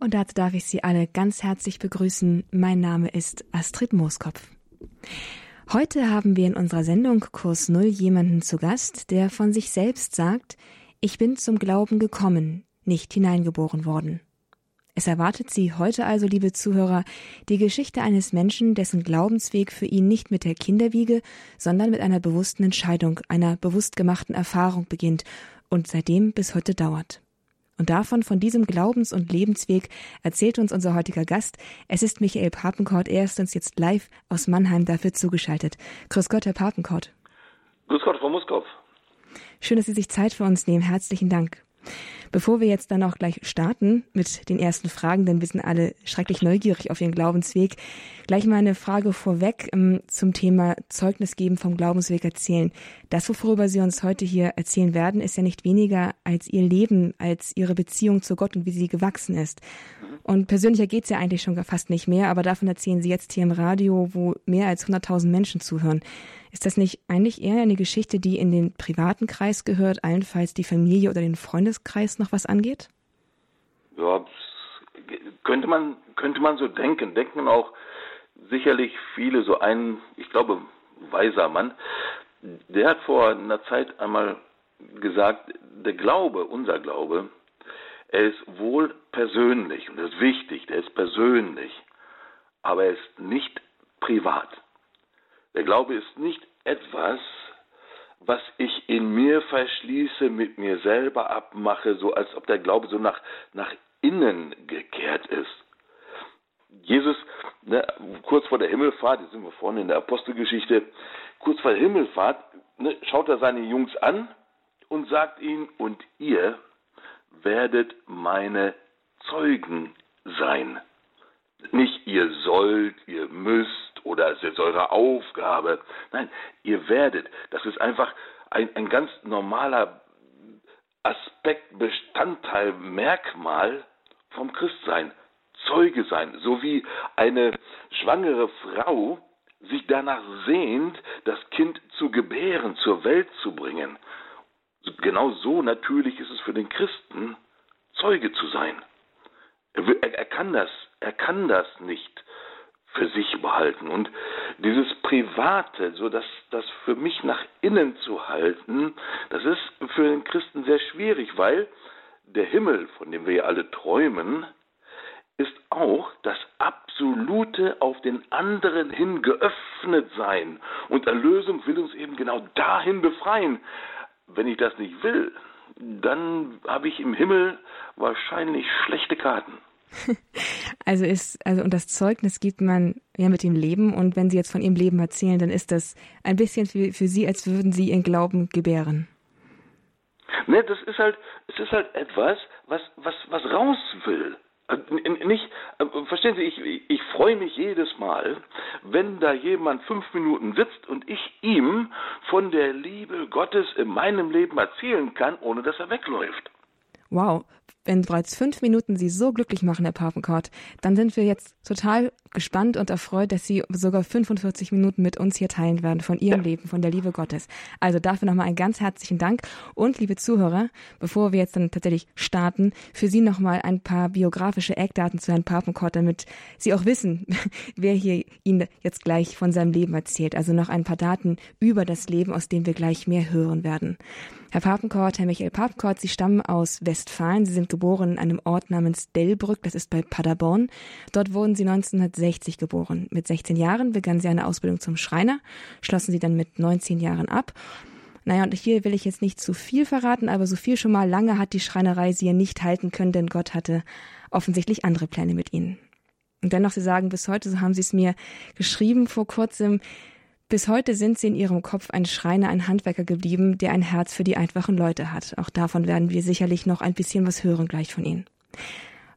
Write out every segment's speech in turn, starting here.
Und dazu darf ich Sie alle ganz herzlich begrüßen. Mein Name ist Astrid Mooskopf. Heute haben wir in unserer Sendung Kurs Null jemanden zu Gast, der von sich selbst sagt, ich bin zum Glauben gekommen, nicht hineingeboren worden. Es erwartet Sie heute also, liebe Zuhörer, die Geschichte eines Menschen, dessen Glaubensweg für ihn nicht mit der Kinderwiege, sondern mit einer bewussten Entscheidung, einer bewusst gemachten Erfahrung beginnt und seitdem bis heute dauert. Und davon, von diesem Glaubens- und Lebensweg, erzählt uns unser heutiger Gast. Es ist Michael Papenkort. Er ist uns jetzt live aus Mannheim dafür zugeschaltet. Grüß Gott, Herr Papenkort. Grüß Gott, Frau Muskopf. Schön, dass Sie sich Zeit für uns nehmen. Herzlichen Dank. Bevor wir jetzt dann auch gleich starten mit den ersten Fragen, denn wir sind alle schrecklich neugierig auf Ihren Glaubensweg, gleich mal eine Frage vorweg ähm, zum Thema Zeugnis geben vom Glaubensweg erzählen. Das, worüber Sie uns heute hier erzählen werden, ist ja nicht weniger als Ihr Leben, als Ihre Beziehung zu Gott und wie sie gewachsen ist. Und persönlicher geht es ja eigentlich schon fast nicht mehr, aber davon erzählen Sie jetzt hier im Radio, wo mehr als 100.000 Menschen zuhören. Ist das nicht eigentlich eher eine Geschichte, die in den privaten Kreis gehört, allenfalls die Familie oder den Freundeskreis noch was angeht? Ja, könnte man, könnte man so denken. Denken auch sicherlich viele, so ein, ich glaube, weiser Mann, der hat vor einer Zeit einmal gesagt, der Glaube, unser Glaube, er ist wohl persönlich und das ist wichtig, der ist persönlich, aber er ist nicht privat. Der Glaube ist nicht etwas, was ich in mir verschließe, mit mir selber abmache, so als ob der Glaube so nach, nach innen gekehrt ist. Jesus, ne, kurz vor der Himmelfahrt, jetzt sind wir vorne in der Apostelgeschichte, kurz vor der Himmelfahrt, ne, schaut er seine Jungs an und sagt ihnen, und ihr werdet meine Zeugen sein. Nicht ihr sollt, ihr müsst oder es ist eure Aufgabe. Nein, ihr werdet. Das ist einfach ein, ein ganz normaler Aspekt, Bestandteil, Merkmal vom Christsein. Zeuge sein, so wie eine schwangere Frau sich danach sehnt, das Kind zu gebären, zur Welt zu bringen. Genau so natürlich ist es für den Christen, Zeuge zu sein. Er, er, kann das, er kann das nicht für sich behalten. Und dieses Private, so das, das für mich nach innen zu halten, das ist für den Christen sehr schwierig, weil der Himmel, von dem wir ja alle träumen, ist auch das absolute auf den anderen hin geöffnet sein. Und Erlösung will uns eben genau dahin befreien. Wenn ich das nicht will, dann habe ich im Himmel wahrscheinlich schlechte Karten. Also ist, also und das Zeugnis gibt man ja mit dem Leben und wenn Sie jetzt von Ihrem Leben erzählen, dann ist das ein bisschen für, für Sie, als würden Sie Ihren Glauben gebären. Ne, das ist halt, es ist halt etwas, was, was, was raus will. Äh, nicht, äh, verstehen Sie, ich, ich freue mich jedes Mal, wenn da jemand fünf Minuten sitzt und ich ihm von der Liebe Gottes in meinem Leben erzählen kann, ohne dass er wegläuft. Wow, wenn bereits fünf Minuten Sie so glücklich machen, Herr Papenkort, dann sind wir jetzt total gespannt und erfreut, dass Sie sogar 45 Minuten mit uns hier teilen werden von Ihrem ja. Leben, von der Liebe Gottes. Also dafür nochmal einen ganz herzlichen Dank. Und liebe Zuhörer, bevor wir jetzt dann tatsächlich starten, für Sie nochmal ein paar biografische Eckdaten zu Herrn Papenkort, damit Sie auch wissen, wer hier Ihnen jetzt gleich von seinem Leben erzählt. Also noch ein paar Daten über das Leben, aus dem wir gleich mehr hören werden. Herr Papenkort, Herr Michael Papenkort, Sie stammen aus Westfalen. Sie sind geboren in einem Ort namens Delbrück, das ist bei Paderborn. Dort wurden Sie 1960 geboren. Mit 16 Jahren begannen Sie eine Ausbildung zum Schreiner, schlossen Sie dann mit 19 Jahren ab. Naja, und hier will ich jetzt nicht zu viel verraten, aber so viel schon mal lange hat die Schreinerei Sie ja nicht halten können, denn Gott hatte offensichtlich andere Pläne mit Ihnen. Und dennoch, Sie sagen bis heute, so haben Sie es mir geschrieben vor kurzem, bis heute sind Sie in Ihrem Kopf ein Schreiner, ein Handwerker geblieben, der ein Herz für die einfachen Leute hat. Auch davon werden wir sicherlich noch ein bisschen was hören gleich von Ihnen.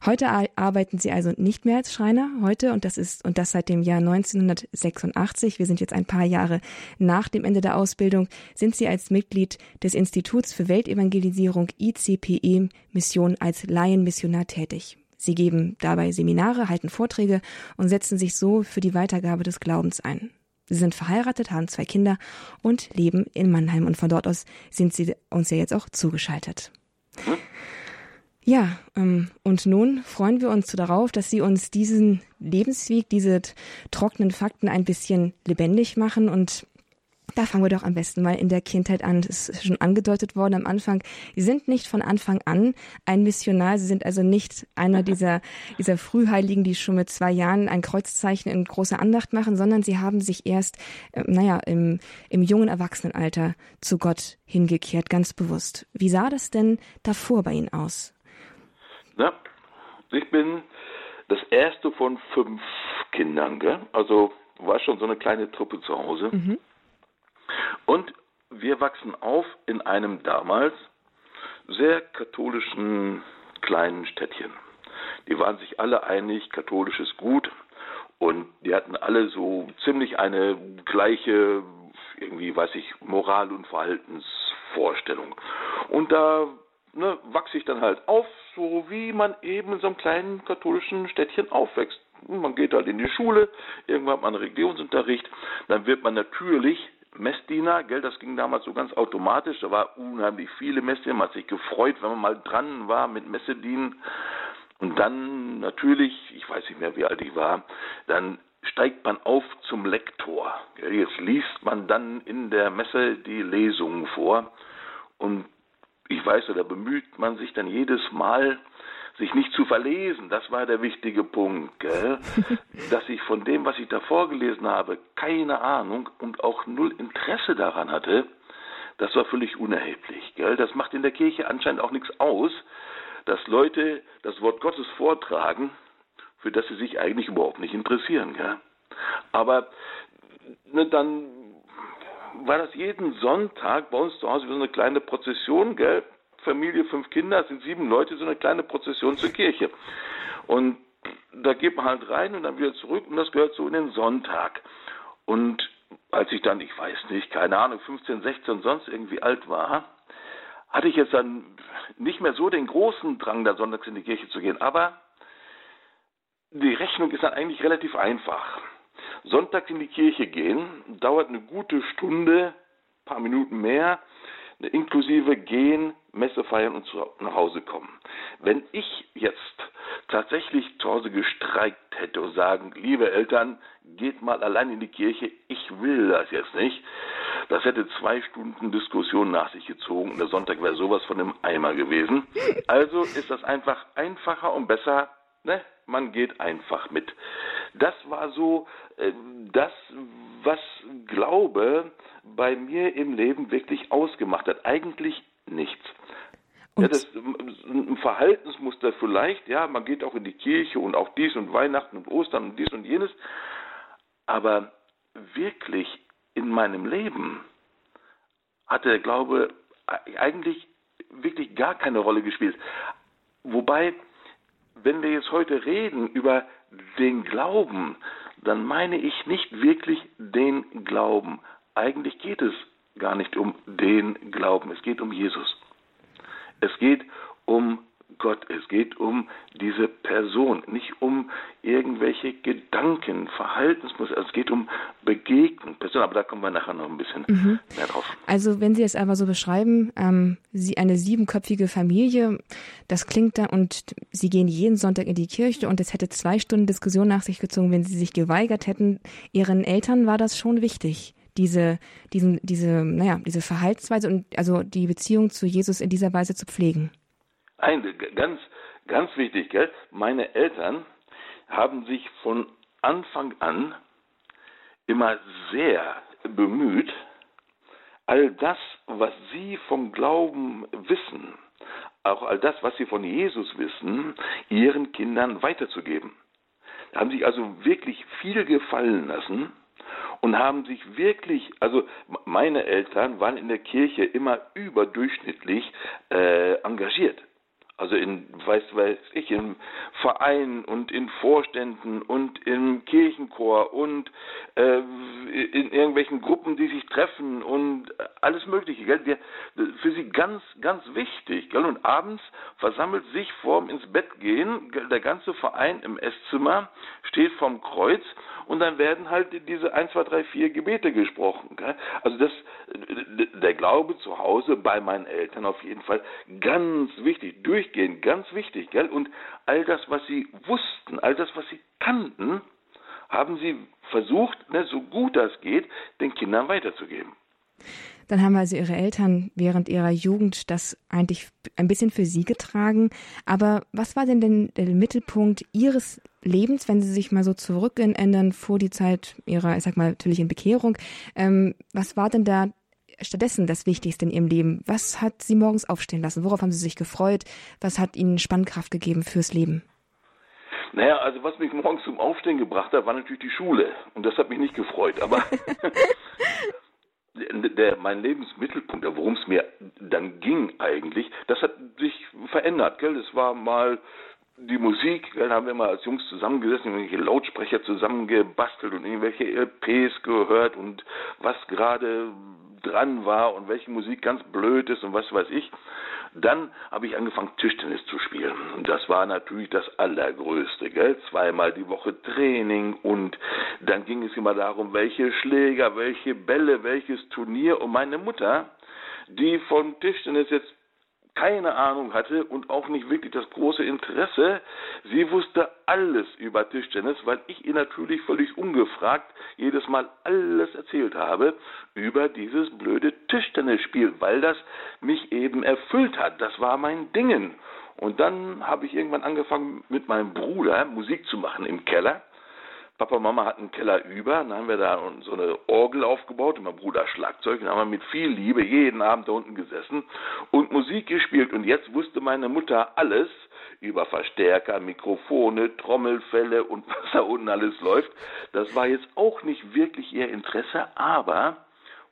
Heute arbeiten Sie also nicht mehr als Schreiner, heute, und das ist, und das seit dem Jahr 1986. Wir sind jetzt ein paar Jahre nach dem Ende der Ausbildung, sind Sie als Mitglied des Instituts für Weltevangelisierung ICPE Mission als Laienmissionar tätig. Sie geben dabei Seminare, halten Vorträge und setzen sich so für die Weitergabe des Glaubens ein. Sie sind verheiratet, haben zwei Kinder und leben in Mannheim. Und von dort aus sind Sie uns ja jetzt auch zugeschaltet. Ja, ähm, und nun freuen wir uns darauf, dass Sie uns diesen Lebensweg, diese trockenen Fakten ein bisschen lebendig machen und da fangen wir doch am besten mal in der Kindheit an. Es ist schon angedeutet worden am Anfang. Sie sind nicht von Anfang an ein Missionar. Sie sind also nicht einer dieser, dieser Frühheiligen, die schon mit zwei Jahren ein Kreuzzeichen in großer Andacht machen, sondern sie haben sich erst, äh, naja, im, im jungen Erwachsenenalter zu Gott hingekehrt, ganz bewusst. Wie sah das denn davor bei Ihnen aus? Na, ich bin das erste von fünf Kindern, gell? Also war schon so eine kleine Truppe zu Hause. Mhm. Und wir wachsen auf in einem damals sehr katholischen kleinen Städtchen. Die waren sich alle einig, katholisches Gut. Und die hatten alle so ziemlich eine gleiche, irgendwie, weiß ich, Moral- und Verhaltensvorstellung. Und da ne, wachse ich dann halt auf, so wie man eben in so einem kleinen katholischen Städtchen aufwächst. Man geht halt in die Schule, irgendwann hat man Religionsunterricht, dann wird man natürlich Messdiener, gell, das ging damals so ganz automatisch, da war unheimlich viele Messdiener, man hat sich gefreut, wenn man mal dran war mit Messedienen. Und dann natürlich, ich weiß nicht mehr, wie alt ich war, dann steigt man auf zum Lektor. Jetzt liest man dann in der Messe die Lesungen vor. Und ich weiß, da bemüht man sich dann jedes Mal, sich nicht zu verlesen, das war der wichtige Punkt, gell? dass ich von dem, was ich da vorgelesen habe, keine Ahnung und auch null Interesse daran hatte, das war völlig unerheblich. Gell? Das macht in der Kirche anscheinend auch nichts aus, dass Leute das Wort Gottes vortragen, für das sie sich eigentlich überhaupt nicht interessieren. Gell? Aber ne, dann war das jeden Sonntag bei uns zu Hause wie so eine kleine Prozession, gell? Familie, fünf Kinder, sind sieben Leute, so eine kleine Prozession zur Kirche. Und da geht man halt rein und dann wieder zurück und das gehört so in den Sonntag. Und als ich dann, ich weiß nicht, keine Ahnung, 15, 16, sonst irgendwie alt war, hatte ich jetzt dann nicht mehr so den großen Drang, da sonntags in die Kirche zu gehen. Aber die Rechnung ist dann eigentlich relativ einfach. Sonntags in die Kirche gehen dauert eine gute Stunde, paar Minuten mehr, inklusive gehen, Messe feiern und zu, nach Hause kommen. Wenn ich jetzt tatsächlich zu Hause gestreikt hätte und sagen, liebe Eltern, geht mal allein in die Kirche, ich will das jetzt nicht, das hätte zwei Stunden Diskussion nach sich gezogen und der Sonntag wäre sowas von einem Eimer gewesen. Also ist das einfach einfacher und besser, ne? Man geht einfach mit. Das war so äh, das, was Glaube bei mir im Leben wirklich ausgemacht hat. Eigentlich nichts. ja, das ein Verhaltensmuster vielleicht, ja, man geht auch in die Kirche und auch dies und Weihnachten und Ostern und dies und jenes, aber wirklich in meinem Leben hat der Glaube eigentlich wirklich gar keine Rolle gespielt. Wobei, wenn wir jetzt heute reden über den Glauben, dann meine ich nicht wirklich den Glauben. Eigentlich geht es gar nicht um den Glauben, es geht um Jesus. Es geht um Gott, es geht um diese Person, nicht um irgendwelche Gedanken, Verhaltensmuster, es geht um Begegnung, Person, aber da kommen wir nachher noch ein bisschen mhm. mehr drauf. Also wenn Sie es einfach so beschreiben, ähm, Sie eine siebenköpfige Familie, das klingt da und Sie gehen jeden Sonntag in die Kirche und es hätte zwei Stunden Diskussion nach sich gezogen, wenn Sie sich geweigert hätten. Ihren Eltern war das schon wichtig diese, diesen, diese, naja, diese Verhaltensweise und also die Beziehung zu Jesus in dieser Weise zu pflegen? Ein, ganz, ganz wichtig, gell? Meine Eltern haben sich von Anfang an immer sehr bemüht, all das, was sie vom Glauben wissen, auch all das, was sie von Jesus wissen, ihren Kindern weiterzugeben. Da haben sich also wirklich viel gefallen lassen und haben sich wirklich, also meine Eltern waren in der Kirche immer überdurchschnittlich äh, engagiert. Also in, weiß, weiß ich, in Vereinen und in Vorständen und im Kirchenchor und äh, in irgendwelchen Gruppen, die sich treffen und alles Mögliche. Gell? Für sie ganz, ganz wichtig. Gell? Und abends versammelt sich vorm ins Bett gehen, der ganze Verein im Esszimmer steht vorm Kreuz und dann werden halt diese 1, 2, 3, 4 Gebete gesprochen. Gell? Also das, der Glaube zu Hause bei meinen Eltern auf jeden Fall ganz wichtig. Durch durchgehen, ganz wichtig, gell? Und all das, was sie wussten, all das, was sie kannten, haben sie versucht, ne, so gut das geht, den Kindern weiterzugeben. Dann haben also ihre Eltern während ihrer Jugend das eigentlich ein bisschen für sie getragen. Aber was war denn, denn der Mittelpunkt ihres Lebens, wenn Sie sich mal so zurückändern vor die Zeit Ihrer, ich sag mal, natürlich in Bekehrung? Ähm, was war denn da stattdessen das Wichtigste in Ihrem Leben? Was hat Sie morgens aufstehen lassen? Worauf haben Sie sich gefreut? Was hat Ihnen Spannkraft gegeben fürs Leben? Naja, also was mich morgens zum Aufstehen gebracht hat, war natürlich die Schule. Und das hat mich nicht gefreut. Aber der, mein Lebensmittelpunkt, worum es mir dann ging eigentlich, das hat sich verändert. Gell? Das war mal die Musik, gell? da haben wir mal als Jungs zusammengesessen, irgendwelche Lautsprecher zusammengebastelt und irgendwelche LPs gehört und was gerade dran war und welche Musik ganz blöd ist und was weiß ich. Dann habe ich angefangen, Tischtennis zu spielen. Und das war natürlich das Allergrößte, gell? Zweimal die Woche Training und dann ging es immer darum, welche Schläger, welche Bälle, welches Turnier. Und meine Mutter, die von Tischtennis jetzt keine Ahnung hatte und auch nicht wirklich das große Interesse. Sie wusste alles über Tischtennis, weil ich ihr natürlich völlig ungefragt jedes Mal alles erzählt habe über dieses blöde Tischtennisspiel, weil das mich eben erfüllt hat. Das war mein Dingen. Und dann habe ich irgendwann angefangen mit meinem Bruder Musik zu machen im Keller. Papa und Mama hatten einen Keller über, dann haben wir da so eine Orgel aufgebaut und mein Bruder Schlagzeug, dann haben wir mit viel Liebe jeden Abend da unten gesessen und Musik gespielt und jetzt wusste meine Mutter alles über Verstärker, Mikrofone, Trommelfälle und was da unten alles läuft. Das war jetzt auch nicht wirklich ihr Interesse, aber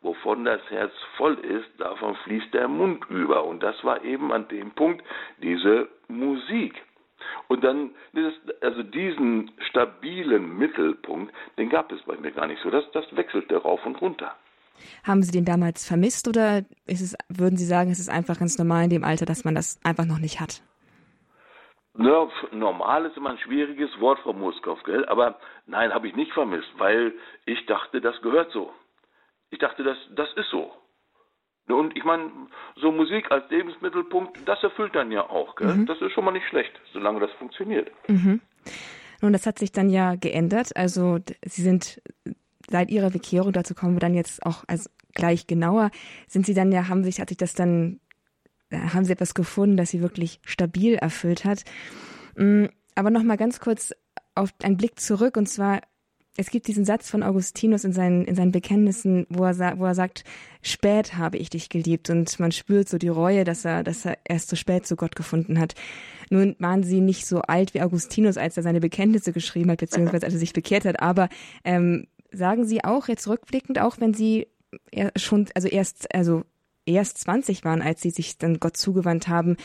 wovon das Herz voll ist, davon fließt der Mund über und das war eben an dem Punkt diese Musik. Und dann, also diesen stabilen Mittelpunkt, den gab es bei mir gar nicht so. Das, das wechselte rauf und runter. Haben Sie den damals vermisst oder ist es, würden Sie sagen, es ist einfach ganz normal in dem Alter, dass man das einfach noch nicht hat? Ja, normal ist immer ein schwieriges Wort, Frau Moskow, gell? Aber nein, habe ich nicht vermisst, weil ich dachte, das gehört so. Ich dachte, das, das ist so. Und ich meine, so Musik als Lebensmittelpunkt, das erfüllt dann ja auch. Gell? Mhm. Das ist schon mal nicht schlecht, solange das funktioniert. Mhm. Nun, das hat sich dann ja geändert. Also Sie sind seit Ihrer Bekehrung, dazu kommen wir dann jetzt auch als gleich genauer, sind Sie dann ja, haben sich, hat sich das dann, äh, haben Sie etwas gefunden, das Sie wirklich stabil erfüllt hat. Mm, aber nochmal ganz kurz auf einen Blick zurück und zwar es gibt diesen Satz von Augustinus in seinen, in seinen Bekenntnissen, wo er, wo er sagt, spät habe ich dich geliebt und man spürt so die Reue, dass er, dass er erst so spät zu Gott gefunden hat. Nun waren sie nicht so alt wie Augustinus, als er seine Bekenntnisse geschrieben hat, beziehungsweise als er sich bekehrt hat, aber ähm, sagen Sie auch jetzt rückblickend, auch wenn Sie schon, also erst, also erst 20 waren, als Sie sich dann Gott zugewandt haben,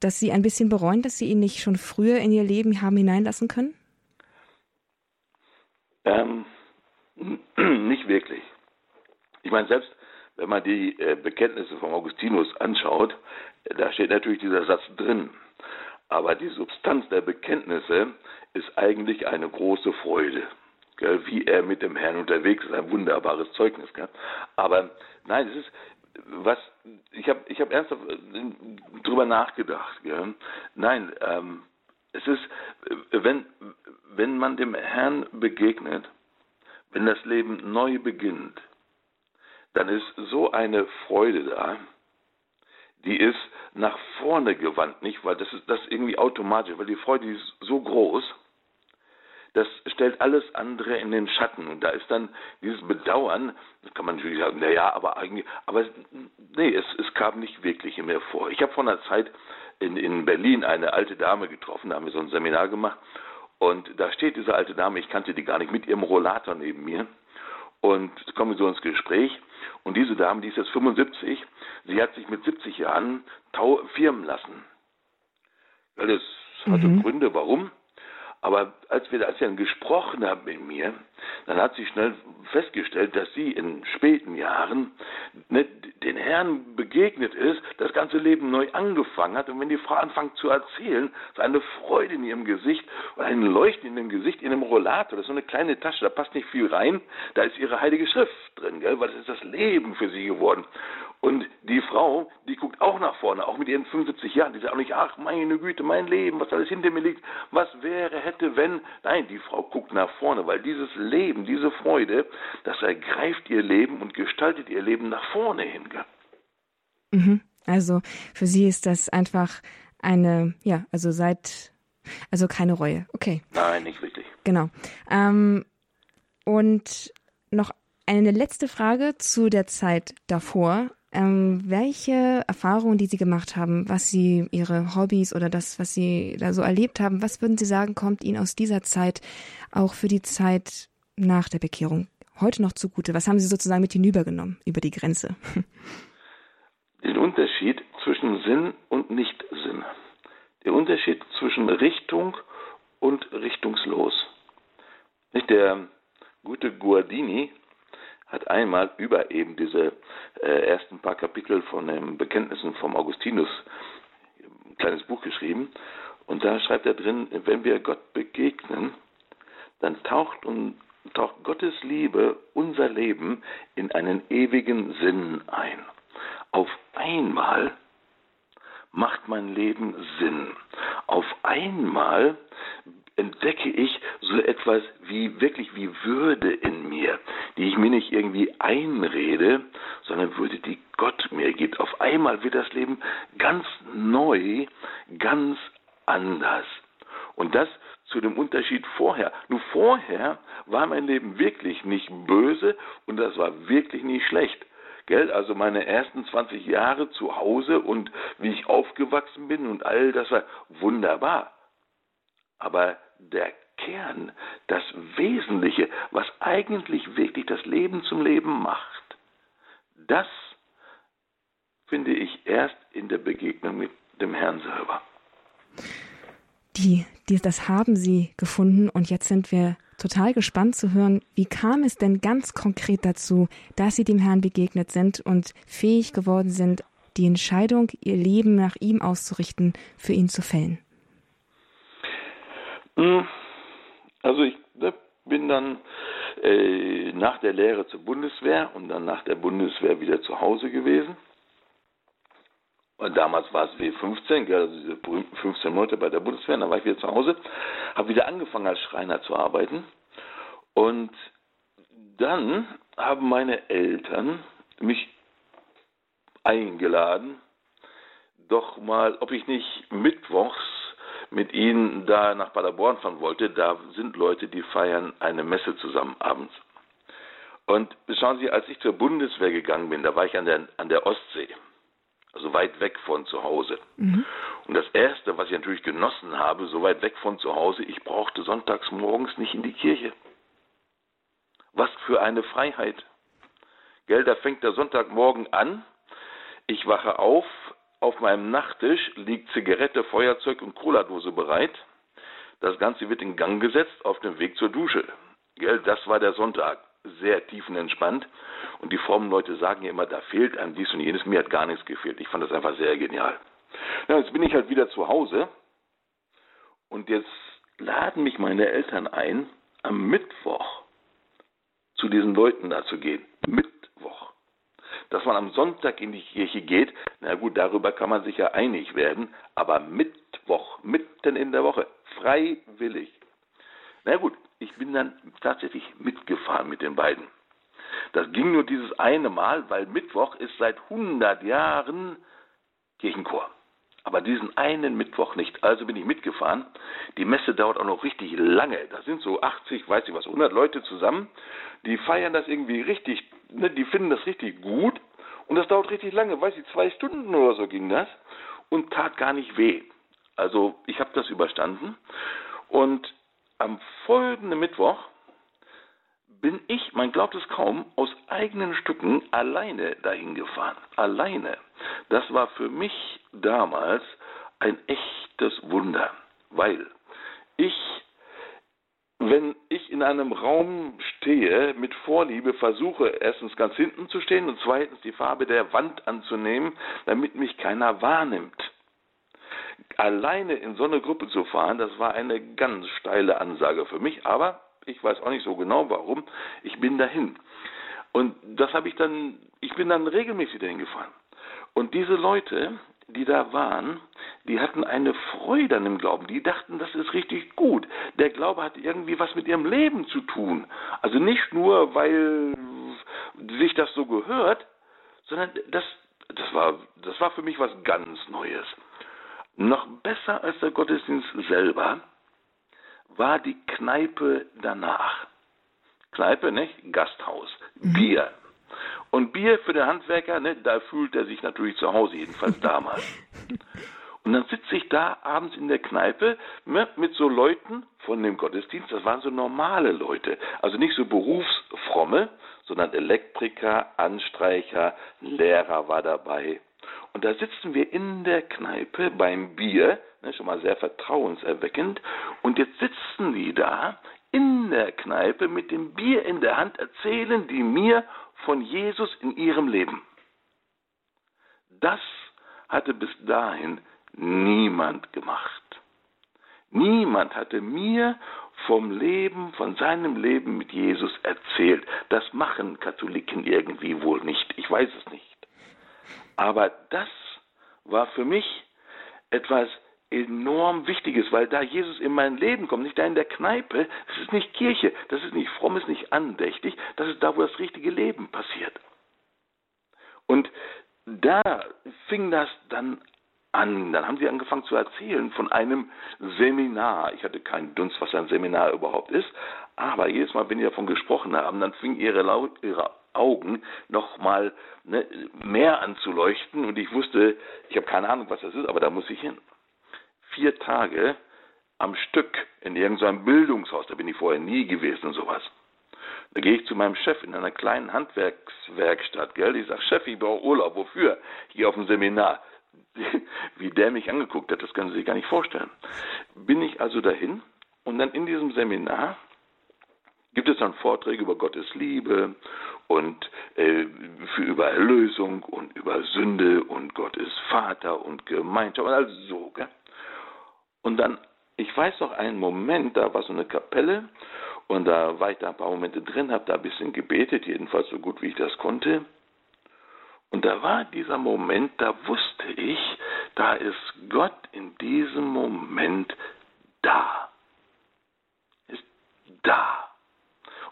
dass Sie ein bisschen bereuen, dass Sie ihn nicht schon früher in Ihr Leben haben hineinlassen können? Ähm, nicht wirklich. Ich meine, selbst wenn man die äh, Bekenntnisse von Augustinus anschaut, äh, da steht natürlich dieser Satz drin. Aber die Substanz der Bekenntnisse ist eigentlich eine große Freude. Gell? Wie er mit dem Herrn unterwegs ist, ein wunderbares Zeugnis. Gell? Aber nein, es ist, was, ich habe ich hab ernsthaft äh, drüber nachgedacht. Gell? Nein, ähm, es ist, wenn, wenn man dem Herrn begegnet, wenn das Leben neu beginnt, dann ist so eine Freude da, die ist nach vorne gewandt, nicht? Weil das ist das irgendwie automatisch, weil die Freude ist so groß, das stellt alles andere in den Schatten. Und da ist dann dieses Bedauern, das kann man natürlich sagen, naja, aber eigentlich, aber nee, es, es kam nicht wirklich mir vor. Ich habe vor einer Zeit in, in Berlin eine alte Dame getroffen, da haben wir so ein Seminar gemacht. Und da steht diese alte Dame, ich kannte die gar nicht, mit ihrem Rollator neben mir. Und kommen wir so ins Gespräch. Und diese Dame, die ist jetzt 75, sie hat sich mit 70 Jahren firmen lassen. Das hatte mhm. Gründe, warum. Aber als wir, als dann gesprochen haben mit mir, dann hat sie schnell festgestellt, dass sie in späten Jahren ne, den Herrn begegnet ist, das ganze Leben neu angefangen hat. Und wenn die Frau anfängt zu erzählen, so eine Freude in ihrem Gesicht und ein Leuchten in dem Gesicht, in einem Rollator, das ist so eine kleine Tasche, da passt nicht viel rein, da ist ihre heilige Schrift drin, gell? weil das ist das Leben für sie geworden. Und die Frau, die guckt auch nach vorne, auch mit ihren 75 Jahren. Die sagt auch nicht, ach meine Güte, mein Leben, was alles hinter mir liegt, was wäre, hätte, wenn. Nein, die Frau guckt nach vorne, weil dieses Leben, diese Freude, das ergreift ihr Leben und gestaltet ihr Leben nach vorne hin. Mhm. Also für sie ist das einfach eine, ja, also seit, also keine Reue. Okay. Nein, nicht wirklich. Genau. Ähm, und noch eine letzte Frage zu der Zeit davor. Ähm, welche Erfahrungen, die Sie gemacht haben, was Sie, Ihre Hobbys oder das, was Sie da so erlebt haben, was würden Sie sagen, kommt Ihnen aus dieser Zeit auch für die Zeit nach der Bekehrung heute noch zugute? Was haben Sie sozusagen mit hinübergenommen über die Grenze? Den Unterschied zwischen Sinn und Nichtsinn. Der Unterschied zwischen Richtung und richtungslos. Nicht der gute Guardini hat einmal über eben diese äh, ersten paar Kapitel von den Bekenntnissen vom Augustinus ein kleines Buch geschrieben. Und da schreibt er drin, wenn wir Gott begegnen, dann taucht, und, taucht Gottes Liebe unser Leben in einen ewigen Sinn ein. Auf einmal macht mein Leben Sinn. Auf einmal entdecke ich so etwas wie wirklich wie Würde in mir, die ich mir nicht irgendwie einrede, sondern Würde, die Gott mir gibt. Auf einmal wird das Leben ganz neu, ganz anders. Und das zu dem Unterschied vorher. Nur vorher war mein Leben wirklich nicht böse und das war wirklich nicht schlecht. Gell? Also meine ersten 20 Jahre zu Hause und wie ich aufgewachsen bin und all das war wunderbar. Aber der Kern, das Wesentliche, was eigentlich wirklich das Leben zum Leben macht, das finde ich erst in der Begegnung mit dem Herrn selber. Die, die, das haben Sie gefunden und jetzt sind wir total gespannt zu hören, wie kam es denn ganz konkret dazu, dass Sie dem Herrn begegnet sind und fähig geworden sind, die Entscheidung, Ihr Leben nach ihm auszurichten, für ihn zu fällen? Hm. Also ich ne, bin dann äh, nach der Lehre zur Bundeswehr und dann nach der Bundeswehr wieder zu Hause gewesen. Und damals war es W15, also diese berühmten 15 Monate bei der Bundeswehr, dann war ich wieder zu Hause, habe wieder angefangen als Schreiner zu arbeiten. Und dann haben meine Eltern mich eingeladen, doch mal, ob ich nicht mittwochs mit ihnen da nach Paderborn fahren wollte. Da sind Leute, die feiern eine Messe zusammen abends. Und schauen Sie, als ich zur Bundeswehr gegangen bin, da war ich an der, an der Ostsee, also weit weg von zu Hause. Mhm. Und das Erste, was ich natürlich genossen habe, so weit weg von zu Hause, ich brauchte sonntags morgens nicht in die Kirche. Was für eine Freiheit. Gell, da fängt der Sonntagmorgen an. Ich wache auf, auf meinem Nachttisch liegt Zigarette, Feuerzeug und Cola-Dose bereit. Das Ganze wird in Gang gesetzt auf dem Weg zur Dusche. Gell, das war der Sonntag. Sehr tiefenentspannt. Und die frommen Leute sagen ja immer, da fehlt einem dies und jenes. Mir hat gar nichts gefehlt. Ich fand das einfach sehr genial. Ja, jetzt bin ich halt wieder zu Hause. Und jetzt laden mich meine Eltern ein, am Mittwoch zu diesen Leuten da zu gehen. Mittwoch dass man am Sonntag in die Kirche geht, na gut, darüber kann man sich ja einig werden, aber Mittwoch, mitten in der Woche, freiwillig. Na gut, ich bin dann tatsächlich mitgefahren mit den beiden. Das ging nur dieses eine Mal, weil Mittwoch ist seit 100 Jahren Kirchenchor. Aber diesen einen Mittwoch nicht. Also bin ich mitgefahren. Die Messe dauert auch noch richtig lange. Da sind so 80, weiß ich was, 100 Leute zusammen. Die feiern das irgendwie richtig, ne, die finden das richtig gut. Und das dauert richtig lange, weiß ich, zwei Stunden oder so ging das. Und tat gar nicht weh. Also ich habe das überstanden. Und am folgenden Mittwoch bin ich, man glaubt es kaum, aus eigenen Stücken alleine dahin gefahren. Alleine. Das war für mich damals ein echtes Wunder, weil ich, wenn ich in einem Raum stehe, mit Vorliebe versuche, erstens ganz hinten zu stehen und zweitens die Farbe der Wand anzunehmen, damit mich keiner wahrnimmt. Alleine in so eine Gruppe zu fahren, das war eine ganz steile Ansage für mich, aber ich weiß auch nicht so genau warum, ich bin dahin. Und das habe ich dann, ich bin dann regelmäßig dahin gefahren. Und diese Leute, die da waren, die hatten eine Freude an dem Glauben. Die dachten, das ist richtig gut. Der Glaube hat irgendwie was mit ihrem Leben zu tun. Also nicht nur, weil sich das so gehört, sondern das, das, war, das war für mich was ganz Neues. Noch besser als der Gottesdienst selber war die Kneipe danach. Kneipe, nicht? Gasthaus. Mhm. Bier. Und Bier für den Handwerker, ne, da fühlt er sich natürlich zu Hause, jedenfalls damals. Und dann sitze ich da abends in der Kneipe ne, mit so Leuten von dem Gottesdienst, das waren so normale Leute, also nicht so berufsfromme, sondern Elektriker, Anstreicher, Lehrer war dabei. Und da sitzen wir in der Kneipe beim Bier, ne, schon mal sehr vertrauenserweckend, und jetzt sitzen die da in der Kneipe mit dem Bier in der Hand, erzählen die mir von Jesus in ihrem Leben. Das hatte bis dahin niemand gemacht. Niemand hatte mir vom Leben, von seinem Leben mit Jesus erzählt. Das machen Katholiken irgendwie wohl nicht. Ich weiß es nicht. Aber das war für mich etwas enorm Wichtiges, weil da Jesus in mein Leben kommt, nicht da in der Kneipe, das ist nicht Kirche, das ist nicht fromm, ist nicht andächtig, das ist da, wo das richtige Leben passiert. Und da fing das dann an. Dann haben sie angefangen zu erzählen von einem Seminar. Ich hatte keinen Dunst, was ein Seminar überhaupt ist, aber jedes Mal, wenn sie davon gesprochen haben, dann fingen ihre, ihre Augen noch mal ne, mehr anzuleuchten und ich wusste, ich habe keine Ahnung, was das ist, aber da muss ich hin. Vier Tage am Stück in irgendeinem Bildungshaus, da bin ich vorher nie gewesen und sowas. Da gehe ich zu meinem Chef in einer kleinen Handwerkswerkstatt, gell? Ich sage, Chef, ich brauche Urlaub. Wofür? Hier auf dem Seminar. Wie der mich angeguckt hat, das können Sie sich gar nicht vorstellen. Bin ich also dahin und dann in diesem Seminar gibt es dann Vorträge über Gottes Liebe und äh, für über Erlösung und über Sünde und Gott ist Vater und Gemeinschaft und alles so. Gell? Und dann, ich weiß noch einen Moment, da war so eine Kapelle und da war ich da ein paar Momente drin, habe da ein bisschen gebetet, jedenfalls so gut wie ich das konnte. Und da war dieser Moment, da wusste ich, da ist Gott in diesem Moment da. Ist da.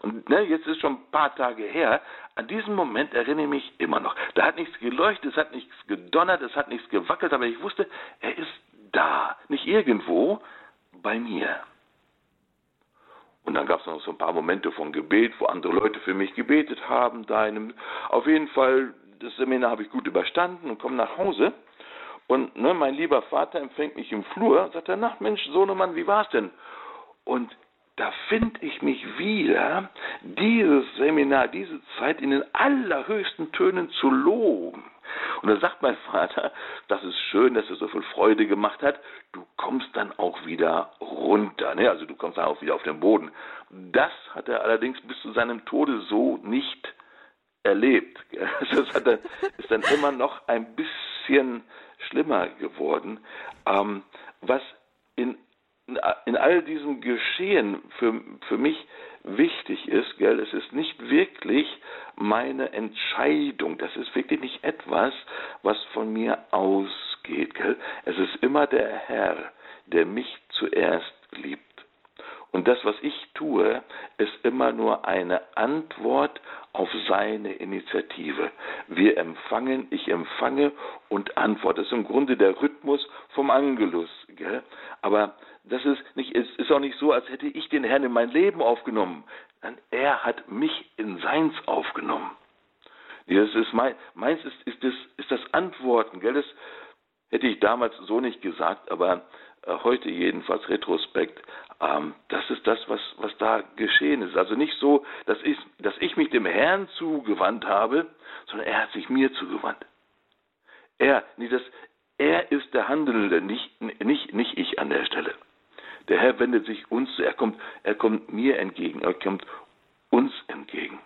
Und ne, jetzt ist schon ein paar Tage her, an diesen Moment erinnere ich mich immer noch. Da hat nichts geleuchtet, es hat nichts gedonnert, es hat nichts gewackelt, aber ich wusste, er ist da. Nicht irgendwo, bei mir. Und dann gab es noch so ein paar Momente von Gebet, wo andere Leute für mich gebetet haben. Da in auf jeden Fall das Seminar habe ich gut überstanden und komme nach Hause. Und ne, mein lieber Vater empfängt mich im Flur und sagt, ach Mensch, Sohnemann, wie war's denn? Und da finde ich mich wieder, dieses Seminar, diese Zeit in den allerhöchsten Tönen zu loben. Und da sagt mein Vater, das ist schön, dass er so viel Freude gemacht hat, du kommst dann auch wieder runter, ne? also du kommst dann auch wieder auf den Boden. Das hat er allerdings bis zu seinem Tode so nicht erlebt. Das dann, ist dann immer noch ein bisschen schlimmer geworden. Ähm, was in, in all diesem Geschehen für, für mich wichtig ist, gell, es ist nicht wirklich meine Entscheidung, das ist wirklich nicht etwas, was von mir ausgeht. Gell. Es ist immer der Herr, der mich zuerst liebt. Und das, was ich tue, ist immer nur eine Antwort auf seine Initiative. Wir empfangen, ich empfange und antworte. Das ist im Grunde der Rhythmus vom Angelus. Gell? Aber das ist, nicht, es ist auch nicht so, als hätte ich den Herrn in mein Leben aufgenommen. Er hat mich in seins aufgenommen. Das ist mein, meins ist, ist, das, ist das Antworten. Gell? Das hätte ich damals so nicht gesagt, aber äh, heute jedenfalls Retrospekt, ähm, das ist das, was, was da geschehen ist. Also nicht so, dass ich, dass ich mich dem Herrn zugewandt habe, sondern er hat sich mir zugewandt. Er, nee, das, er ist der Handelnde, nicht, nicht, nicht ich an der Stelle. Der Herr wendet sich uns, er kommt, er kommt mir entgegen, er kommt uns entgegen.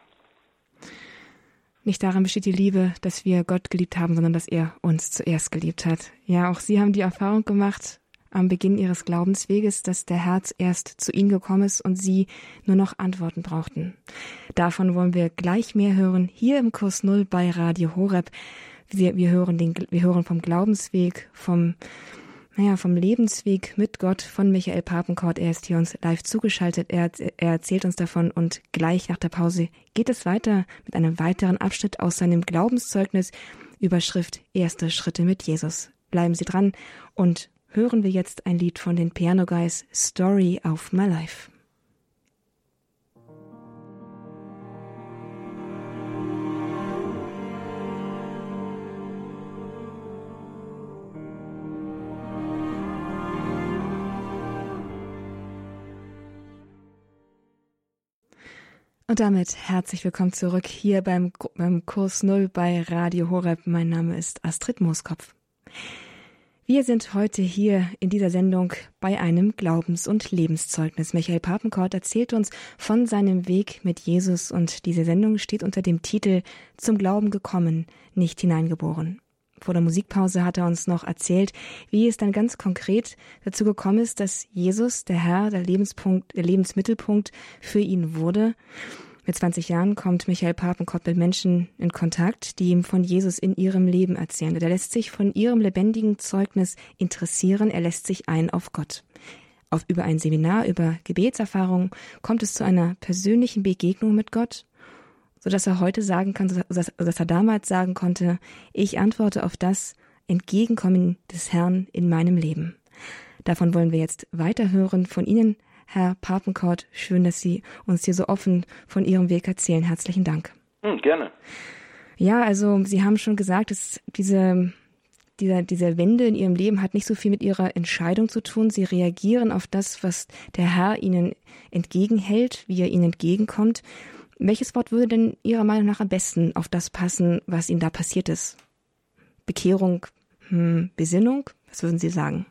Nicht daran besteht die Liebe, dass wir Gott geliebt haben, sondern dass er uns zuerst geliebt hat. Ja, auch Sie haben die Erfahrung gemacht, am Beginn ihres Glaubensweges, dass der Herz erst zu ihnen gekommen ist und sie nur noch Antworten brauchten. Davon wollen wir gleich mehr hören, hier im Kurs Null bei Radio Horeb. Wir, wir, hören, den, wir hören vom Glaubensweg, vom, naja, vom Lebensweg mit Gott von Michael Papenkort. Er ist hier uns live zugeschaltet. Er, er erzählt uns davon und gleich nach der Pause geht es weiter mit einem weiteren Abschnitt aus seinem Glaubenszeugnis. Überschrift Erste Schritte mit Jesus. Bleiben Sie dran und hören wir jetzt ein Lied von den Piano Guys Story of My Life. Und damit herzlich willkommen zurück hier beim, beim Kurs Null bei Radio Horeb. Mein Name ist Astrid Mooskopf. Wir sind heute hier in dieser Sendung bei einem Glaubens- und Lebenszeugnis. Michael Papenkort erzählt uns von seinem Weg mit Jesus und diese Sendung steht unter dem Titel Zum Glauben gekommen, nicht hineingeboren. Vor der Musikpause hat er uns noch erzählt, wie es dann ganz konkret dazu gekommen ist, dass Jesus, der Herr, der Lebenspunkt, der Lebensmittelpunkt für ihn wurde. Mit 20 Jahren kommt Michael Papenkott mit Menschen in Kontakt, die ihm von Jesus in ihrem Leben erzählen. er lässt sich von ihrem lebendigen Zeugnis interessieren. Er lässt sich ein auf Gott. Auf, über ein Seminar, über Gebetserfahrung kommt es zu einer persönlichen Begegnung mit Gott so dass er heute sagen kann, dass, dass er damals sagen konnte, ich antworte auf das Entgegenkommen des Herrn in meinem Leben. Davon wollen wir jetzt weiterhören von Ihnen, Herr Papenkort. Schön, dass Sie uns hier so offen von Ihrem Weg erzählen. Herzlichen Dank. Hm, gerne. Ja, also Sie haben schon gesagt, dass diese dieser, diese Wende in ihrem Leben hat nicht so viel mit ihrer Entscheidung zu tun. Sie reagieren auf das, was der Herr ihnen entgegenhält, wie er ihnen entgegenkommt. Welches Wort würde denn Ihrer Meinung nach am besten auf das passen, was Ihnen da passiert ist? Bekehrung, hm, Besinnung? Was würden Sie sagen?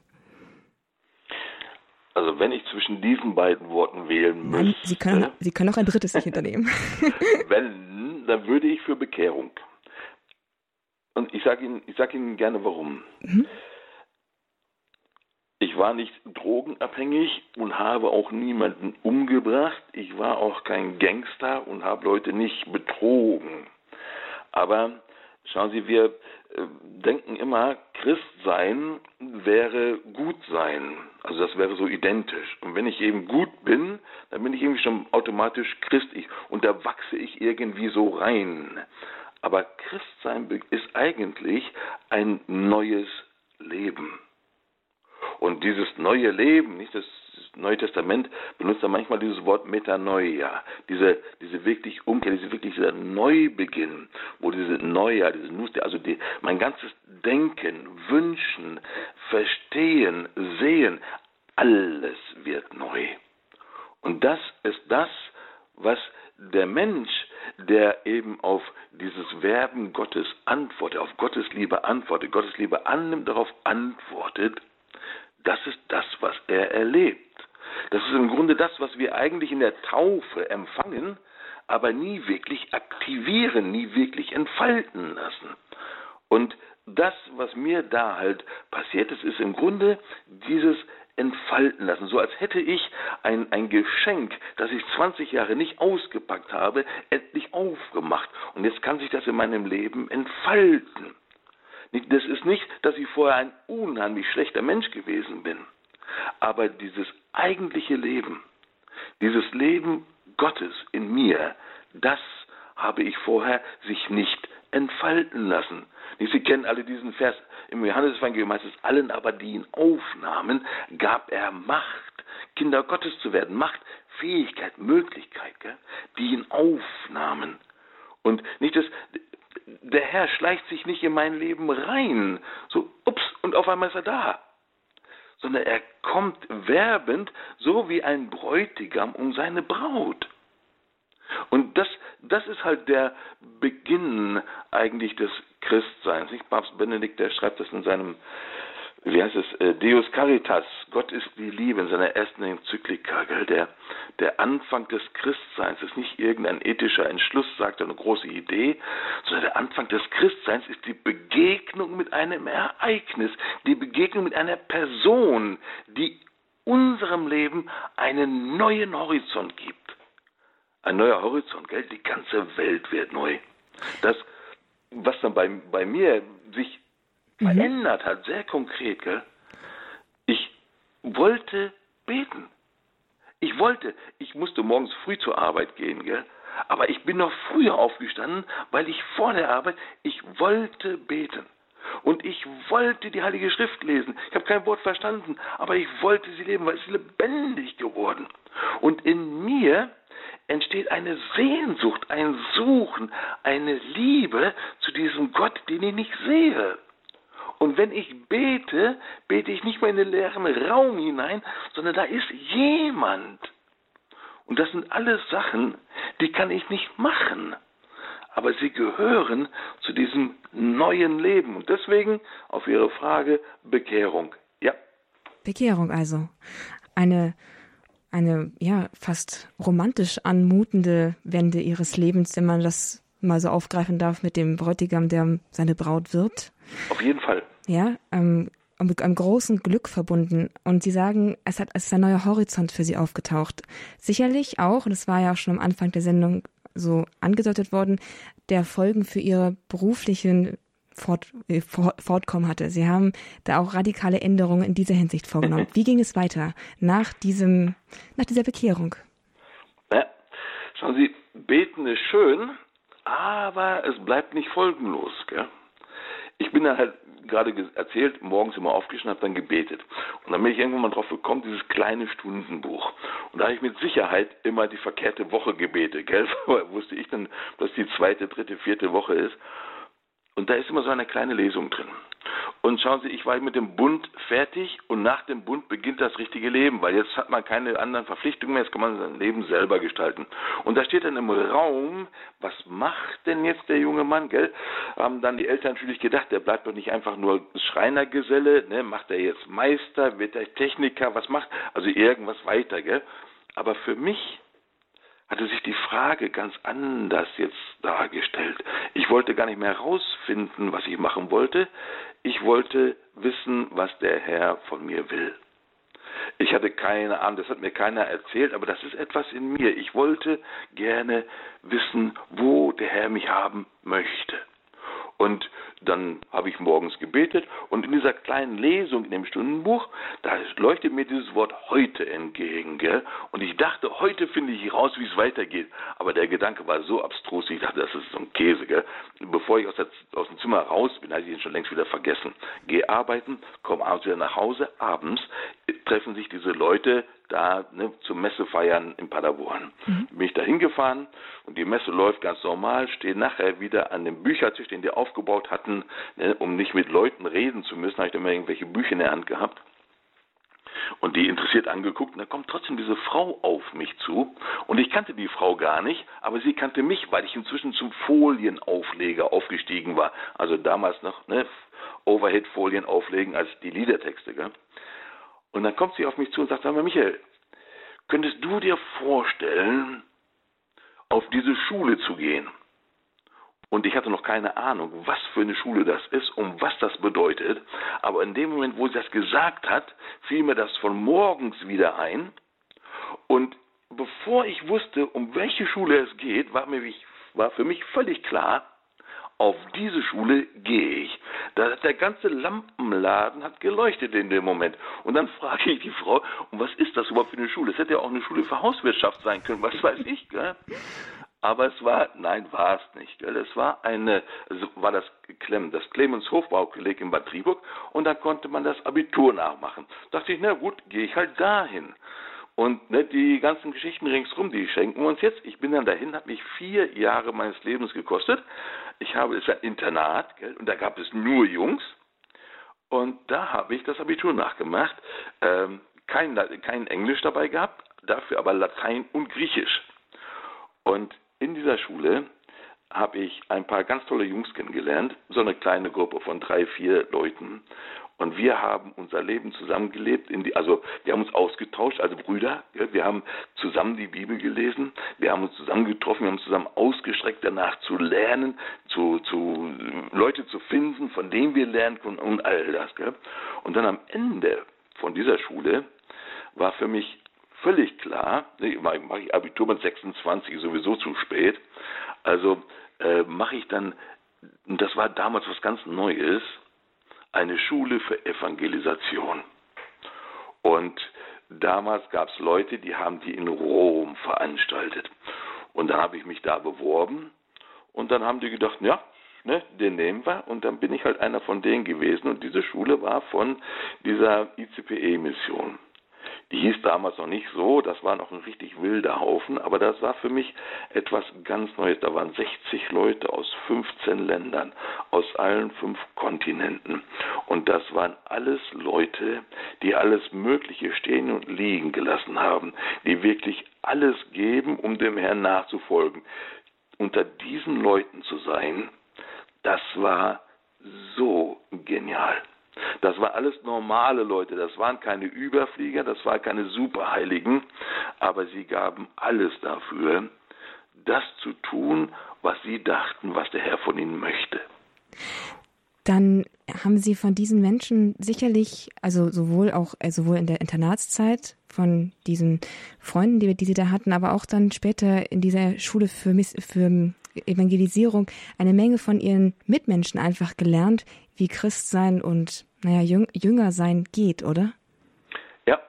Also wenn ich zwischen diesen beiden Worten wählen müsste... Sie können, Sie können auch ein drittes sich hinternehmen. wenn, dann würde ich für Bekehrung. Und ich sage Ihnen, sag Ihnen gerne warum. Mhm. Ich war nicht drogenabhängig und habe auch niemanden umgebracht. Ich war auch kein Gangster und habe Leute nicht betrogen. Aber schauen Sie, wir äh, denken immer, Christ sein wäre gut sein. Also das wäre so identisch. Und wenn ich eben gut bin, dann bin ich irgendwie schon automatisch christlich und da wachse ich irgendwie so rein. Aber Christsein ist eigentlich ein neues Leben. Und dieses neue Leben, nicht das Neue Testament benutzt da manchmal dieses Wort Metanoia, diese, diese wirklich Umkehr, diese wirklich dieser Neubeginn, wo diese Neujahr, diese Nuste, also die, mein ganzes Denken, Wünschen, Verstehen, Sehen, alles wird neu. Und das ist das, was der Mensch, der eben auf dieses Werben Gottes antwortet, auf Gottes Liebe antwortet, Gottes Liebe annimmt, darauf antwortet, das ist das, was er erlebt. Das ist im Grunde das, was wir eigentlich in der Taufe empfangen, aber nie wirklich aktivieren, nie wirklich entfalten lassen. Und das, was mir da halt passiert ist, ist im Grunde dieses entfalten lassen. So als hätte ich ein, ein Geschenk, das ich 20 Jahre nicht ausgepackt habe, endlich aufgemacht. Und jetzt kann sich das in meinem Leben entfalten. Das ist nicht, dass ich vorher ein unheimlich schlechter Mensch gewesen bin. Aber dieses eigentliche Leben, dieses Leben Gottes in mir, das habe ich vorher sich nicht entfalten lassen. Sie kennen alle diesen Vers im Johannesevangelium heißt es, allen aber, die ihn aufnahmen, gab er Macht, Kinder Gottes zu werden. Macht, Fähigkeit, Möglichkeit, gell? die ihn aufnahmen. Und nicht das, der Herr schleicht sich nicht in mein Leben rein, so ups, und auf einmal ist er da, sondern er kommt werbend, so wie ein Bräutigam um seine Braut. Und das, das ist halt der Beginn eigentlich des Christseins. Nicht? Papst Benedikt, der schreibt das in seinem, wie heißt es, äh, Deus Caritas, Gott ist die Liebe, in seiner ersten Enzyklika, gell? Der, der Anfang des Christseins ist nicht irgendein ethischer Entschluss, sagt eine große Idee, des Christseins ist die Begegnung mit einem Ereignis, die Begegnung mit einer Person, die unserem Leben einen neuen Horizont gibt. Ein neuer Horizont, gell? Die ganze Welt wird neu. Das, was dann bei, bei mir sich mhm. verändert hat, sehr konkret, gell? Ich wollte beten. Ich wollte, ich musste morgens früh zur Arbeit gehen, gell? Aber ich bin noch früher aufgestanden, weil ich vor der Arbeit, ich wollte beten. Und ich wollte die Heilige Schrift lesen. Ich habe kein Wort verstanden, aber ich wollte sie leben, weil es lebendig geworden. Und in mir entsteht eine Sehnsucht, ein Suchen, eine Liebe zu diesem Gott, den ich nicht sehe. Und wenn ich bete, bete ich nicht mehr in den leeren Raum hinein, sondern da ist jemand. Und das sind alles Sachen, die kann ich nicht machen. Aber sie gehören zu diesem neuen Leben. Und deswegen auf Ihre Frage Bekehrung. Ja. Bekehrung also. Eine, eine ja, fast romantisch anmutende Wende Ihres Lebens, wenn man das mal so aufgreifen darf mit dem Bräutigam, der seine Braut wird. Auf jeden Fall ja, ähm, mit einem großen Glück verbunden. Und Sie sagen, es, hat, es ist ein neuer Horizont für Sie aufgetaucht. Sicherlich auch, und es war ja auch schon am Anfang der Sendung so angedeutet worden, der Folgen für Ihre beruflichen Fort, äh, Fortkommen hatte. Sie haben da auch radikale Änderungen in dieser Hinsicht vorgenommen. Wie ging es weiter nach diesem, nach dieser Bekehrung? Ja, schauen Sie, beten ist schön, aber es bleibt nicht folgenlos. Gell? Ich bin dann halt gerade erzählt, morgens immer aufgestanden, habe dann gebetet. Und dann bin ich irgendwann mal drauf gekommen, dieses kleine Stundenbuch. Und da habe ich mit Sicherheit immer die verkehrte Woche gebetet, gell? wusste ich dann, dass die zweite, dritte, vierte Woche ist. Und da ist immer so eine kleine Lesung drin. Und schauen Sie, ich war mit dem Bund fertig und nach dem Bund beginnt das richtige Leben, weil jetzt hat man keine anderen Verpflichtungen mehr, jetzt kann man sein Leben selber gestalten. Und da steht dann im Raum, was macht denn jetzt der junge Mann, gell? Haben dann die Eltern natürlich gedacht, der bleibt doch nicht einfach nur Schreinergeselle, ne? Macht er jetzt Meister, wird er Techniker, was macht? Also irgendwas weiter, gell? Aber für mich hatte sich die Frage ganz anders jetzt dargestellt. Ich wollte gar nicht mehr herausfinden, was ich machen wollte. Ich wollte wissen, was der Herr von mir will. Ich hatte keine Ahnung, das hat mir keiner erzählt, aber das ist etwas in mir. Ich wollte gerne wissen, wo der Herr mich haben möchte. Und dann habe ich morgens gebetet und in dieser kleinen Lesung in dem Stundenbuch, da leuchtet mir dieses Wort heute entgegen. Gell? Und ich dachte, heute finde ich raus, wie es weitergeht. Aber der Gedanke war so abstrus, ich dachte, das ist so ein Käse. Gell? Bevor ich aus, der, aus dem Zimmer raus bin, hatte ich ihn schon längst wieder vergessen. Gehe arbeiten, komme abends wieder nach Hause. Abends treffen sich diese Leute da ne, zum Messefeiern in Paderborn. Mhm. Bin ich da hingefahren und die Messe läuft ganz normal, stehe nachher wieder an dem Büchertisch, den die aufgebaut hatten, ne, um nicht mit Leuten reden zu müssen, habe ich dann mal irgendwelche Bücher in der Hand gehabt und die interessiert angeguckt und da kommt trotzdem diese Frau auf mich zu und ich kannte die Frau gar nicht, aber sie kannte mich, weil ich inzwischen zum Folienaufleger aufgestiegen war. Also damals noch ne, Overhead-Folien auflegen als die Liedertexte. Gell? Und dann kommt sie auf mich zu und sagt, sag mal, Michael, könntest du dir vorstellen, auf diese Schule zu gehen? Und ich hatte noch keine Ahnung, was für eine Schule das ist und was das bedeutet. Aber in dem Moment, wo sie das gesagt hat, fiel mir das von morgens wieder ein. Und bevor ich wusste, um welche Schule es geht, war, mir, war für mich völlig klar, auf diese Schule gehe ich. Da hat der ganze Lampenladen hat geleuchtet in dem Moment. Und dann frage ich die Frau, und was ist das überhaupt für eine Schule? Es hätte ja auch eine Schule für Hauswirtschaft sein können, was weiß ich, gell? Aber es war, nein, war es nicht. Gell? Es war eine, also war das Clem, das Clemens Hofbaukolleg in Bad Triburg und da konnte man das Abitur nachmachen. Da dachte ich, na gut, gehe ich halt dahin. Und ne, die ganzen Geschichten ringsrum, die schenken wir uns jetzt. Ich bin dann dahin, hat mich vier Jahre meines Lebens gekostet. Ich habe, es ein Internat, gell, und da gab es nur Jungs. Und da habe ich das Abitur nachgemacht. Ähm, kein, kein Englisch dabei gehabt, dafür aber Latein und Griechisch. Und in dieser Schule habe ich ein paar ganz tolle Jungs kennengelernt, so eine kleine Gruppe von drei, vier Leuten. Und wir haben unser Leben zusammengelebt, die, also wir haben uns ausgetauscht, also Brüder, wir haben zusammen die Bibel gelesen, wir haben uns zusammen getroffen, wir haben zusammen ausgestreckt danach zu lernen, zu, zu Leute zu finden, von denen wir lernen können und all das. Und dann am Ende von dieser Schule war für mich völlig klar, mache ich Abitur mit 26 sowieso zu spät, also äh, mache ich dann, das war damals was ganz Neues, eine Schule für Evangelisation. Und damals gab es Leute, die haben die in Rom veranstaltet. Und dann habe ich mich da beworben und dann haben die gedacht, ja, ne, den nehmen wir. Und dann bin ich halt einer von denen gewesen und diese Schule war von dieser ICPE-Mission. Die hieß damals noch nicht so, das war noch ein richtig wilder Haufen, aber das war für mich etwas ganz Neues. Da waren 60 Leute aus 15 Ländern, aus allen fünf Kontinenten. Und das waren alles Leute, die alles Mögliche stehen und liegen gelassen haben, die wirklich alles geben, um dem Herrn nachzufolgen. Unter diesen Leuten zu sein, das war so genial. Das war alles normale Leute, das waren keine Überflieger, das waren keine Superheiligen, aber sie gaben alles dafür, das zu tun, was sie dachten, was der Herr von ihnen möchte. Dann haben Sie von diesen Menschen sicherlich, also sowohl auch äh, sowohl in der Internatszeit von diesen Freunden, die, die Sie da hatten, aber auch dann später in dieser Schule für, für Evangelisierung eine Menge von Ihren Mitmenschen einfach gelernt, wie Christsein und naja, Jünger sein geht, oder? Ja,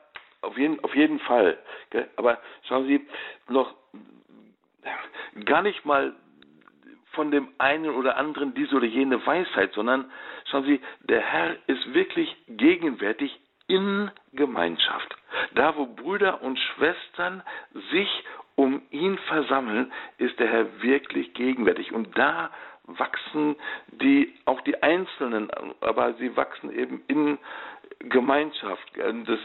auf jeden, auf jeden Fall. Aber schauen Sie, noch gar nicht mal von dem einen oder anderen diese oder jene Weisheit, sondern schauen Sie, der Herr ist wirklich gegenwärtig in Gemeinschaft. Da, wo Brüder und Schwestern sich um ihn versammeln, ist der Herr wirklich gegenwärtig. Und da wachsen die, auch die Einzelnen, aber sie wachsen eben in Gemeinschaft. Das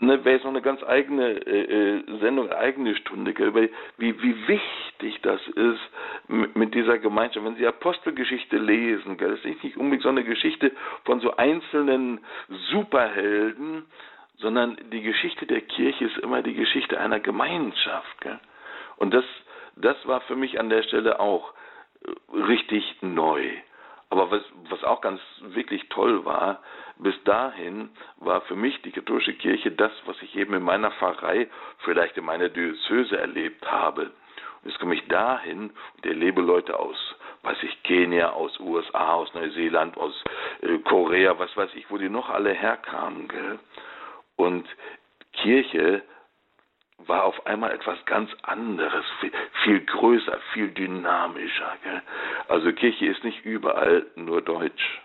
ne, wäre jetzt noch eine ganz eigene äh, äh Sendung, eigene Stunde, gell, wie, wie wichtig das ist mit, mit, dieser Gemeinschaft. Wenn Sie Apostelgeschichte lesen, gell, das ist nicht unbedingt so eine Geschichte von so einzelnen Superhelden, sondern die Geschichte der Kirche ist immer die Geschichte einer Gemeinschaft. Gell? Und das, das war für mich an der Stelle auch richtig neu. Aber was, was auch ganz wirklich toll war, bis dahin war für mich die katholische Kirche das, was ich eben in meiner Pfarrei, vielleicht in meiner Diözese erlebt habe. Und jetzt komme ich dahin und erlebe Leute aus, weiß ich, Kenia, aus USA, aus Neuseeland, aus äh, Korea, was weiß ich, wo die noch alle herkamen. Gell? Und Kirche war auf einmal etwas ganz anderes, viel, viel größer, viel dynamischer. Gell? Also Kirche ist nicht überall nur Deutsch.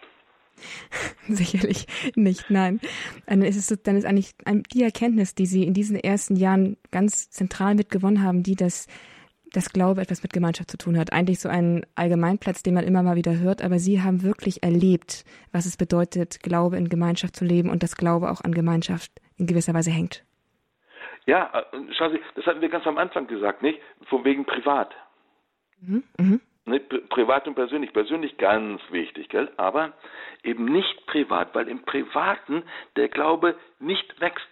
Sicherlich nicht, nein. Dann ist, es, dann ist eigentlich die Erkenntnis, die Sie in diesen ersten Jahren ganz zentral mitgewonnen haben, die das, das Glaube etwas mit Gemeinschaft zu tun hat. Eigentlich so ein Allgemeinplatz, den man immer mal wieder hört, aber Sie haben wirklich erlebt, was es bedeutet, Glaube in Gemeinschaft zu leben und dass Glaube auch an Gemeinschaft in gewisser Weise hängt. Ja, äh, schauen Sie, das hatten wir ganz am Anfang gesagt, nicht? Von wegen privat. Mhm. Mhm. Ne, privat und persönlich. Persönlich ganz wichtig, gell? aber eben nicht privat, weil im Privaten der Glaube nicht wächst.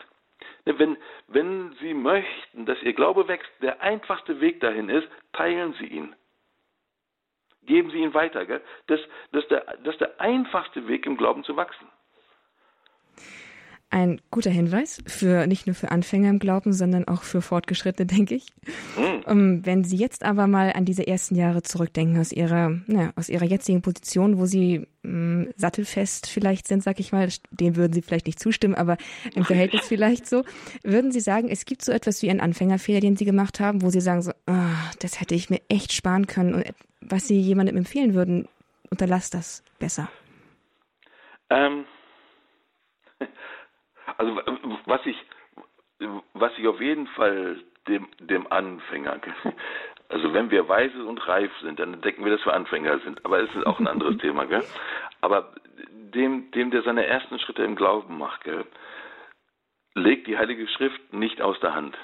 Ne, wenn, wenn Sie möchten, dass Ihr Glaube wächst, der einfachste Weg dahin ist, teilen Sie ihn. Geben Sie ihn weiter. Gell? Das, das, ist der, das ist der einfachste Weg, im Glauben zu wachsen. Ein guter Hinweis für nicht nur für Anfänger im Glauben, sondern auch für Fortgeschrittene, denke ich. Mhm. wenn Sie jetzt aber mal an diese ersten Jahre zurückdenken aus Ihrer, na, aus Ihrer jetzigen Position, wo Sie mh, sattelfest vielleicht sind, sag ich mal, dem würden Sie vielleicht nicht zustimmen, aber im Verhältnis vielleicht so, würden Sie sagen, es gibt so etwas wie einen Anfängerfehler, den Sie gemacht haben, wo Sie sagen so, oh, das hätte ich mir echt sparen können und was Sie jemandem empfehlen würden, unterlass das besser. Ähm also was ich, was ich auf jeden Fall dem, dem Anfänger, also wenn wir weise und reif sind, dann denken wir, dass wir Anfänger sind. Aber es ist auch ein anderes Thema, gell? Aber dem, dem, der seine ersten Schritte im Glauben macht, gell, legt die Heilige Schrift nicht aus der Hand.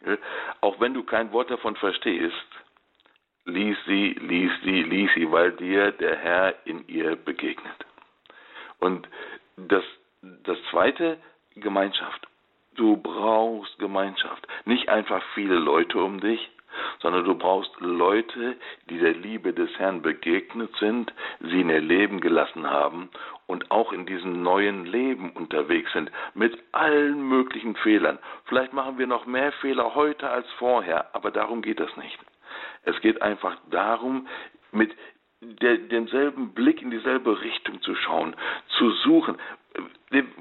Gell? Auch wenn du kein Wort davon verstehst, lies sie, lies sie, lies sie, weil dir der Herr in ihr begegnet. Und das, das zweite, Gemeinschaft. Du brauchst Gemeinschaft. Nicht einfach viele Leute um dich, sondern du brauchst Leute, die der Liebe des Herrn begegnet sind, sie in ihr Leben gelassen haben und auch in diesem neuen Leben unterwegs sind, mit allen möglichen Fehlern. Vielleicht machen wir noch mehr Fehler heute als vorher, aber darum geht es nicht. Es geht einfach darum, mit der, demselben Blick in dieselbe Richtung zu schauen, zu suchen.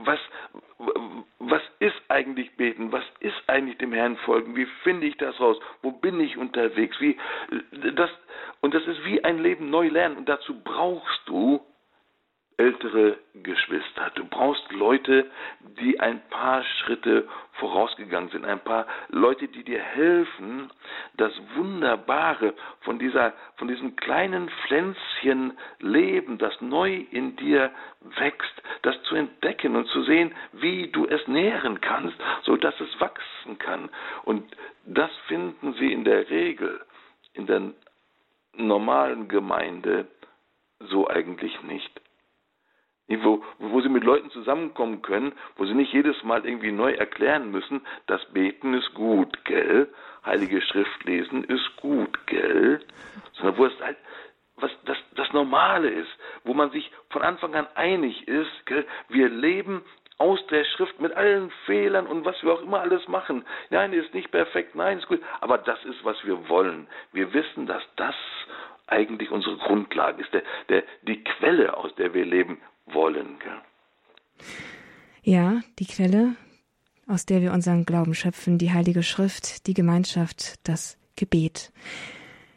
Was, was ist eigentlich beten? Was ist eigentlich dem Herrn folgen? Wie finde ich das raus? Wo bin ich unterwegs? Wie, das, und das ist wie ein Leben neu lernen. Und dazu brauchst du ältere Geschwister. Du brauchst Leute, die ein paar Schritte vorausgegangen sind, ein paar Leute, die dir helfen, das Wunderbare von dieser, von diesem kleinen Pflänzchen Leben, das neu in dir wächst, das zu entdecken und zu sehen, wie du es nähren kannst, so dass es wachsen kann. Und das finden sie in der Regel in der normalen Gemeinde so eigentlich nicht wo, wo sie mit Leuten zusammenkommen können, wo sie nicht jedes Mal irgendwie neu erklären müssen, das Beten ist gut, gell? Heilige Schrift lesen ist gut, gell? Sondern wo es halt was das, das Normale ist, wo man sich von Anfang an einig ist, gell? wir leben aus der Schrift mit allen Fehlern und was wir auch immer alles machen. Nein, ist nicht perfekt, nein, ist gut, aber das ist, was wir wollen. Wir wissen, dass das eigentlich unsere Grundlage ist, der, der, die Quelle, aus der wir leben wollen. Gell? Ja, die Quelle, aus der wir unseren Glauben schöpfen, die Heilige Schrift, die Gemeinschaft, das Gebet.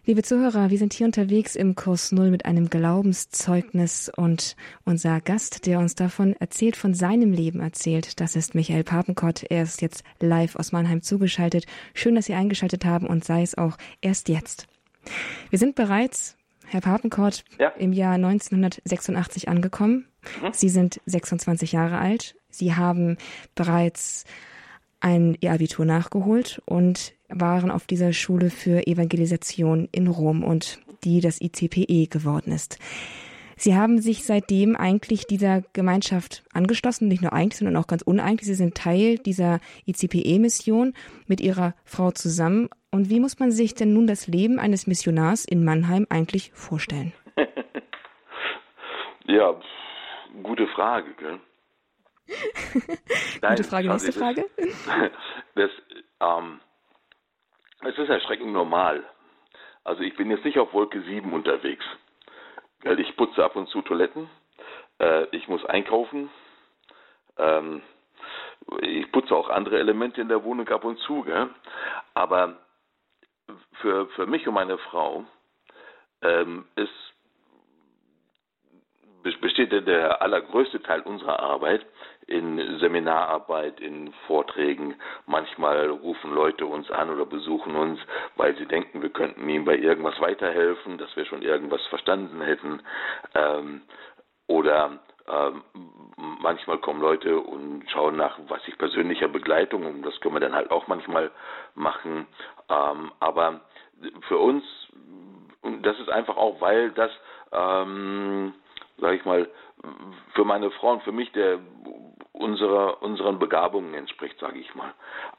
Liebe Zuhörer, wir sind hier unterwegs im Kurs Null mit einem Glaubenszeugnis und unser Gast, der uns davon erzählt, von seinem Leben erzählt, das ist Michael Papenkott. Er ist jetzt live aus Mannheim zugeschaltet. Schön, dass Sie eingeschaltet haben und sei es auch erst jetzt. Wir sind bereits Herr Papenkort, ja. im Jahr 1986 angekommen. Mhm. Sie sind 26 Jahre alt. Sie haben bereits ein Ihr Abitur nachgeholt und waren auf dieser Schule für Evangelisation in Rom und die das ICPE geworden ist. Sie haben sich seitdem eigentlich dieser Gemeinschaft angeschlossen, nicht nur eigentlich, sondern auch ganz uneigentlich. Sie sind Teil dieser ICPE-Mission mit Ihrer Frau zusammen und wie muss man sich denn nun das Leben eines Missionars in Mannheim eigentlich vorstellen? ja, gute Frage, gell? Nein, gute Frage, nächste Frage. Das, ähm, es ist erschreckend normal. Also ich bin jetzt nicht auf Wolke 7 unterwegs. Ich putze ab und zu Toiletten, äh, ich muss einkaufen, ähm, ich putze auch andere Elemente in der Wohnung ab und zu, gell? aber für, für mich und meine Frau ähm, ist, besteht der allergrößte Teil unserer Arbeit in Seminararbeit, in Vorträgen. Manchmal rufen Leute uns an oder besuchen uns, weil sie denken, wir könnten ihnen bei irgendwas weiterhelfen, dass wir schon irgendwas verstanden hätten. Ähm, oder ähm, manchmal kommen Leute und schauen nach, was ich persönlicher Begleitung, und das können wir dann halt auch manchmal machen. Ähm, aber für uns, und das ist einfach auch, weil das, ähm, sage ich mal, für meine Frau und für mich der unserer unseren Begabungen entspricht, sage ich mal.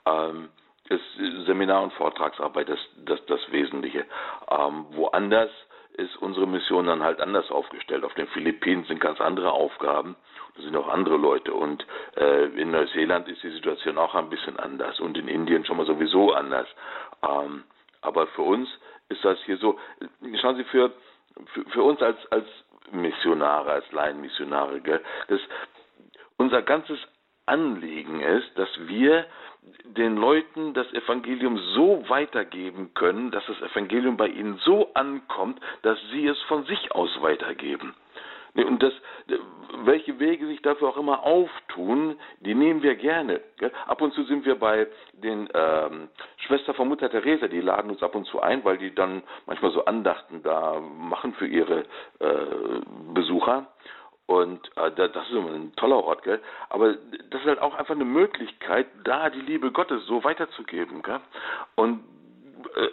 Ähm, ist Seminar- und Vortragsarbeit das, das, das Wesentliche. Ähm, woanders ist unsere Mission dann halt anders aufgestellt. Auf den Philippinen sind ganz andere Aufgaben, da sind auch andere Leute und äh, in Neuseeland ist die Situation auch ein bisschen anders und in Indien schon mal sowieso anders. Ähm, aber für uns ist das hier so. Schauen Sie, für, für, für uns als, als Missionare, als Laienmissionare, gell, das, unser ganzes Anliegen ist, dass wir den Leuten das Evangelium so weitergeben können, dass das Evangelium bei ihnen so ankommt, dass sie es von sich aus weitergeben. Und das, welche Wege sich dafür auch immer auftun, die nehmen wir gerne. Ab und zu sind wir bei den ähm, Schwester von Mutter Teresa, die laden uns ab und zu ein, weil die dann manchmal so Andachten da machen für ihre äh, Besucher. Und äh, das ist immer ein toller Ort, gell? Aber das ist halt auch einfach eine Möglichkeit, da die Liebe Gottes so weiterzugeben, gell? Und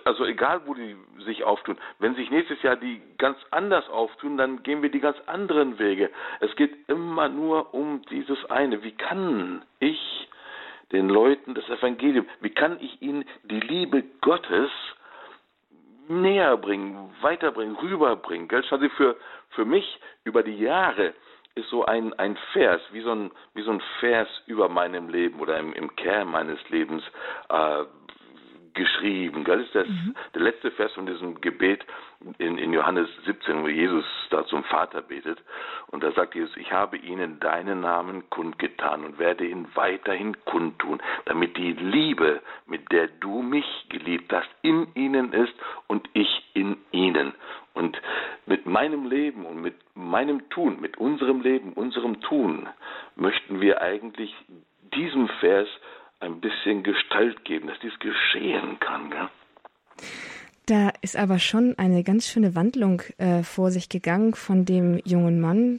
also egal wo die sich auftun, wenn sich nächstes Jahr die ganz anders auftun, dann gehen wir die ganz anderen Wege. Es geht immer nur um dieses eine. Wie kann ich den Leuten das Evangelium, wie kann ich ihnen die Liebe Gottes näher bringen, weiterbringen, rüberbringen? Gell? Sie, für, für mich über die Jahre ist so ein, ein Vers, wie so ein, wie so ein Vers über meinem Leben oder im, im Kern meines Lebens äh, geschrieben. Das ist das, mhm. der letzte Vers von diesem Gebet in, in Johannes 17, wo Jesus da zum Vater betet. Und da sagt Jesus, ich habe ihnen deinen Namen kundgetan und werde ihn weiterhin kundtun, damit die Liebe, mit der du mich geliebt hast, in ihnen ist und ich in ihnen. Und mit meinem Leben und mit meinem Tun, mit unserem Leben, unserem Tun, möchten wir eigentlich diesem Vers ein bisschen Gestalt geben, dass dies geschehen kann. Gell? Da ist aber schon eine ganz schöne Wandlung äh, vor sich gegangen von dem jungen Mann,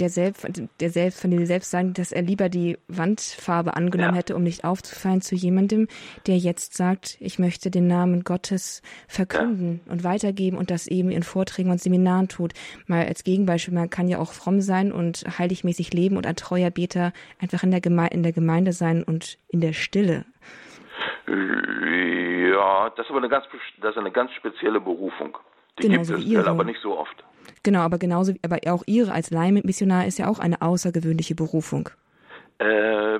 der selbst, der selbst, von dem sie selbst sagen, dass er lieber die Wandfarbe angenommen ja. hätte, um nicht aufzufallen, zu jemandem, der jetzt sagt, ich möchte den Namen Gottes verkünden ja. und weitergeben und das eben in Vorträgen und Seminaren tut. Mal als Gegenbeispiel, man kann ja auch fromm sein und heiligmäßig leben und ein treuer Beter einfach in der, Geme in der Gemeinde sein und in der Stille. Ja, das ist aber eine ganz, das ist eine ganz spezielle Berufung. Die genau, gibt es, aber nicht so oft. Genau, aber genauso, aber auch Ihre als Leihmissionar ist ja auch eine außergewöhnliche Berufung. Äh,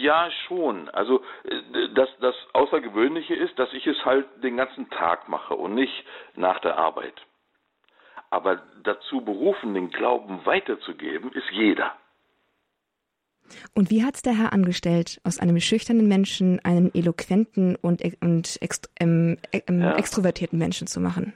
ja, schon. Also äh, das, das Außergewöhnliche ist, dass ich es halt den ganzen Tag mache und nicht nach der Arbeit. Aber dazu berufen, den Glauben weiterzugeben, ist jeder. Und wie hat es der Herr angestellt, aus einem schüchternen Menschen einen eloquenten und, und ext, ähm, ähm, ja. extrovertierten Menschen zu machen?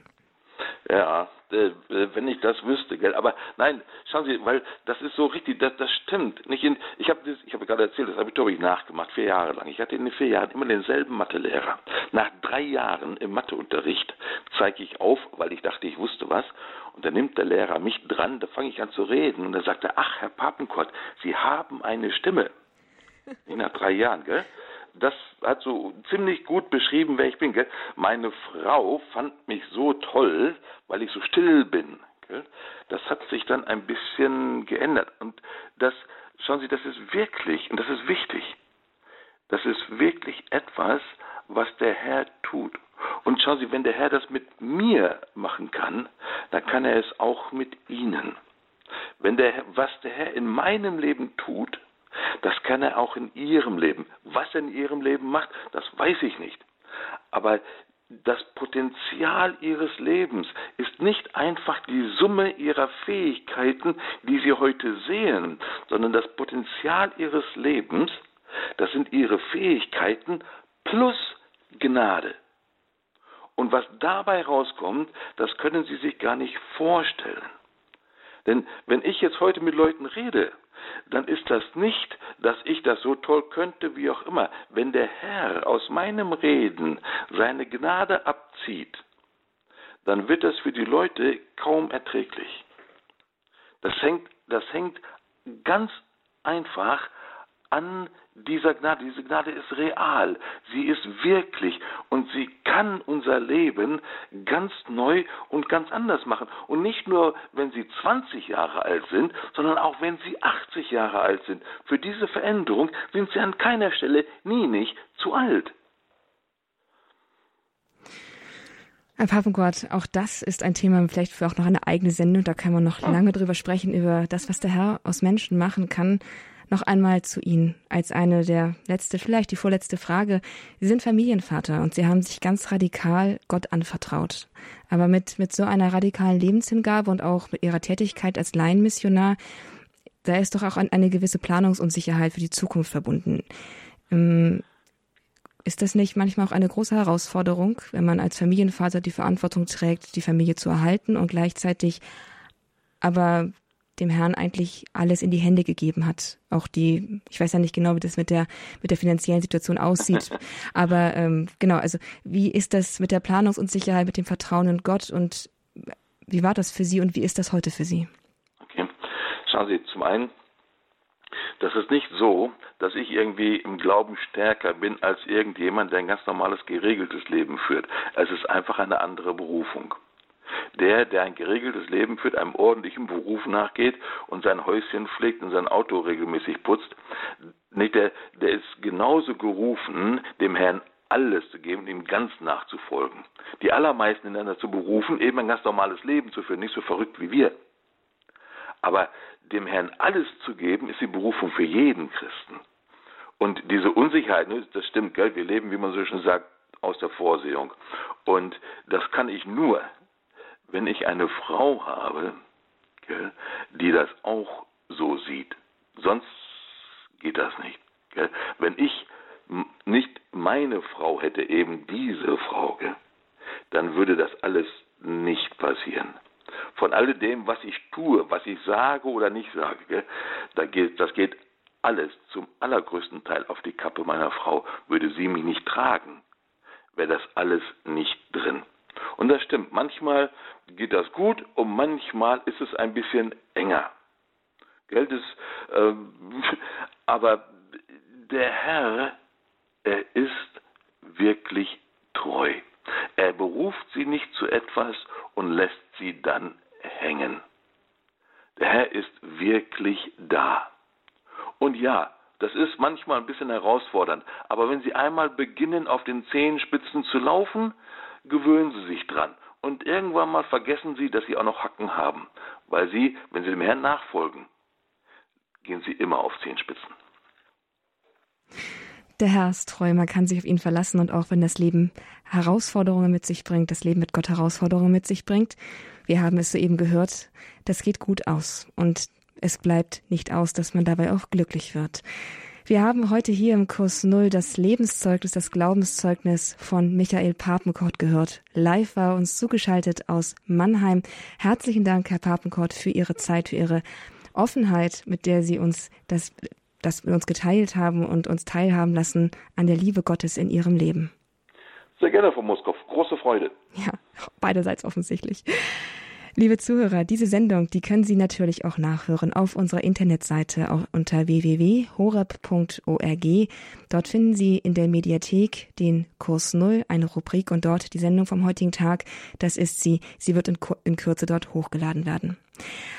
Ja, äh, wenn ich das wüsste, gell. Aber nein, schauen Sie, weil das ist so richtig, das, das stimmt. Nicht in, ich habe ich habe gerade erzählt, das Abitur habe ich nachgemacht, vier Jahre lang. Ich hatte in den vier Jahren immer denselben Mathelehrer. Nach drei Jahren im Matheunterricht zeige ich auf, weil ich dachte, ich wusste was. Und dann nimmt der Lehrer mich dran, da fange ich an zu reden. Und er sagte, ach, Herr Papenkott, Sie haben eine Stimme. Nach drei Jahren, gell? Das hat so ziemlich gut beschrieben, wer ich bin. Gell? Meine Frau fand mich so toll, weil ich so still bin. Gell? Das hat sich dann ein bisschen geändert. Und das, schauen Sie, das ist wirklich, und das ist wichtig, das ist wirklich etwas, was der Herr tut. Und schauen Sie, wenn der Herr das mit mir machen kann, dann kann er es auch mit Ihnen. Wenn der, was der Herr in meinem Leben tut, das kann er auch in ihrem Leben. Was er in ihrem Leben macht, das weiß ich nicht. Aber das Potenzial ihres Lebens ist nicht einfach die Summe ihrer Fähigkeiten, die sie heute sehen, sondern das Potenzial ihres Lebens, das sind ihre Fähigkeiten plus Gnade. Und was dabei rauskommt, das können Sie sich gar nicht vorstellen. Denn wenn ich jetzt heute mit Leuten rede, dann ist das nicht, dass ich das so toll könnte, wie auch immer. Wenn der Herr aus meinem Reden seine Gnade abzieht, dann wird das für die Leute kaum erträglich. Das hängt, das hängt ganz einfach an dieser Gnade. Diese Gnade ist real, sie ist wirklich und sie kann unser Leben ganz neu und ganz anders machen. Und nicht nur, wenn sie 20 Jahre alt sind, sondern auch wenn sie 80 Jahre alt sind. Für diese Veränderung sind sie an keiner Stelle nie nicht zu alt. Herr Papenkort, auch das ist ein Thema, vielleicht für auch noch eine eigene Sendung. Da kann man noch lange drüber sprechen, über das, was der Herr aus Menschen machen kann noch einmal zu Ihnen als eine der letzte, vielleicht die vorletzte Frage. Sie sind Familienvater und Sie haben sich ganz radikal Gott anvertraut. Aber mit, mit so einer radikalen Lebenshingabe und auch mit Ihrer Tätigkeit als Laienmissionar, da ist doch auch eine gewisse Planungsunsicherheit für die Zukunft verbunden. Ähm, ist das nicht manchmal auch eine große Herausforderung, wenn man als Familienvater die Verantwortung trägt, die Familie zu erhalten und gleichzeitig aber dem Herrn eigentlich alles in die Hände gegeben hat. Auch die, ich weiß ja nicht genau, wie das mit der mit der finanziellen Situation aussieht, aber ähm, genau, also wie ist das mit der Planungsunsicherheit, mit dem Vertrauen in Gott und wie war das für Sie und wie ist das heute für Sie? Okay, schauen Sie, zum einen Das ist nicht so, dass ich irgendwie im Glauben stärker bin als irgendjemand, der ein ganz normales, geregeltes Leben führt. Es ist einfach eine andere Berufung. Der, der ein geregeltes Leben führt, einem ordentlichen Beruf nachgeht und sein Häuschen pflegt und sein Auto regelmäßig putzt, nicht der, der ist genauso gerufen, dem Herrn alles zu geben und ihm ganz nachzufolgen. Die allermeisten sind dazu berufen, eben ein ganz normales Leben zu führen, nicht so verrückt wie wir. Aber dem Herrn alles zu geben, ist die Berufung für jeden Christen. Und diese Unsicherheit, ne, das stimmt, gell? wir leben, wie man so schön sagt, aus der Vorsehung. Und das kann ich nur, wenn ich eine Frau habe, gell, die das auch so sieht. Sonst geht das nicht. Gell? Wenn ich nicht meine Frau hätte, eben diese Frau, gell, dann würde das alles nicht passieren. Von alledem, was ich tue, was ich sage oder nicht sage, da geht, das geht alles zum allergrößten Teil auf die Kappe meiner Frau. Würde sie mich nicht tragen, wäre das alles nicht drin. Und das stimmt, manchmal geht das gut und manchmal ist es ein bisschen enger. Geld ist, äh, aber der Herr, er ist wirklich treu. Er beruft sie nicht zu etwas und lässt sie dann hängen. Der Herr ist wirklich da. Und ja, das ist manchmal ein bisschen herausfordernd, aber wenn Sie einmal beginnen, auf den Zehenspitzen zu laufen, gewöhnen Sie sich dran. Und irgendwann mal vergessen Sie, dass Sie auch noch Hacken haben, weil Sie, wenn Sie dem Herrn nachfolgen, gehen Sie immer auf Zehenspitzen. Der Herr ist treu, man kann sich auf ihn verlassen und auch wenn das Leben Herausforderungen mit sich bringt, das Leben mit Gott Herausforderungen mit sich bringt, wir haben es soeben gehört, das geht gut aus und es bleibt nicht aus, dass man dabei auch glücklich wird. Wir haben heute hier im Kurs Null das Lebenszeugnis, das Glaubenszeugnis von Michael Papenkort gehört. Live war uns zugeschaltet aus Mannheim. Herzlichen Dank, Herr Papenkort, für Ihre Zeit, für Ihre Offenheit, mit der Sie uns das, das wir uns geteilt haben und uns teilhaben lassen an der Liebe Gottes in Ihrem Leben. Sehr gerne, Frau Moskow. Große Freude. Ja, beiderseits offensichtlich. Liebe Zuhörer, diese Sendung, die können Sie natürlich auch nachhören auf unserer Internetseite auch unter www.horeb.org. Dort finden Sie in der Mediathek den Kurs Null, eine Rubrik und dort die Sendung vom heutigen Tag. Das ist sie. Sie wird in, in Kürze dort hochgeladen werden.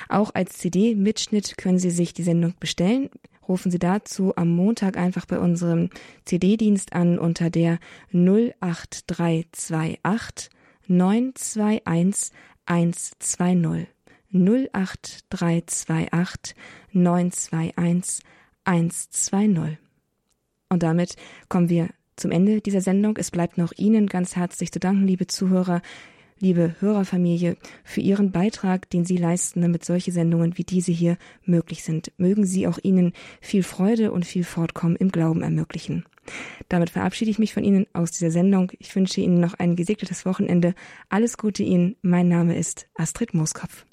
Auch als CD-Mitschnitt können Sie sich die Sendung bestellen. Rufen Sie dazu am Montag einfach bei unserem CD-Dienst an unter der 08328 921 120 08328 921 120. Und damit kommen wir zum Ende dieser Sendung. Es bleibt noch Ihnen ganz herzlich zu danken, liebe Zuhörer, liebe Hörerfamilie, für Ihren Beitrag, den Sie leisten, damit solche Sendungen wie diese hier möglich sind. Mögen Sie auch Ihnen viel Freude und viel Fortkommen im Glauben ermöglichen. Damit verabschiede ich mich von Ihnen aus dieser Sendung. Ich wünsche Ihnen noch ein gesegnetes Wochenende. Alles Gute Ihnen. Mein Name ist Astrid Mooskopf.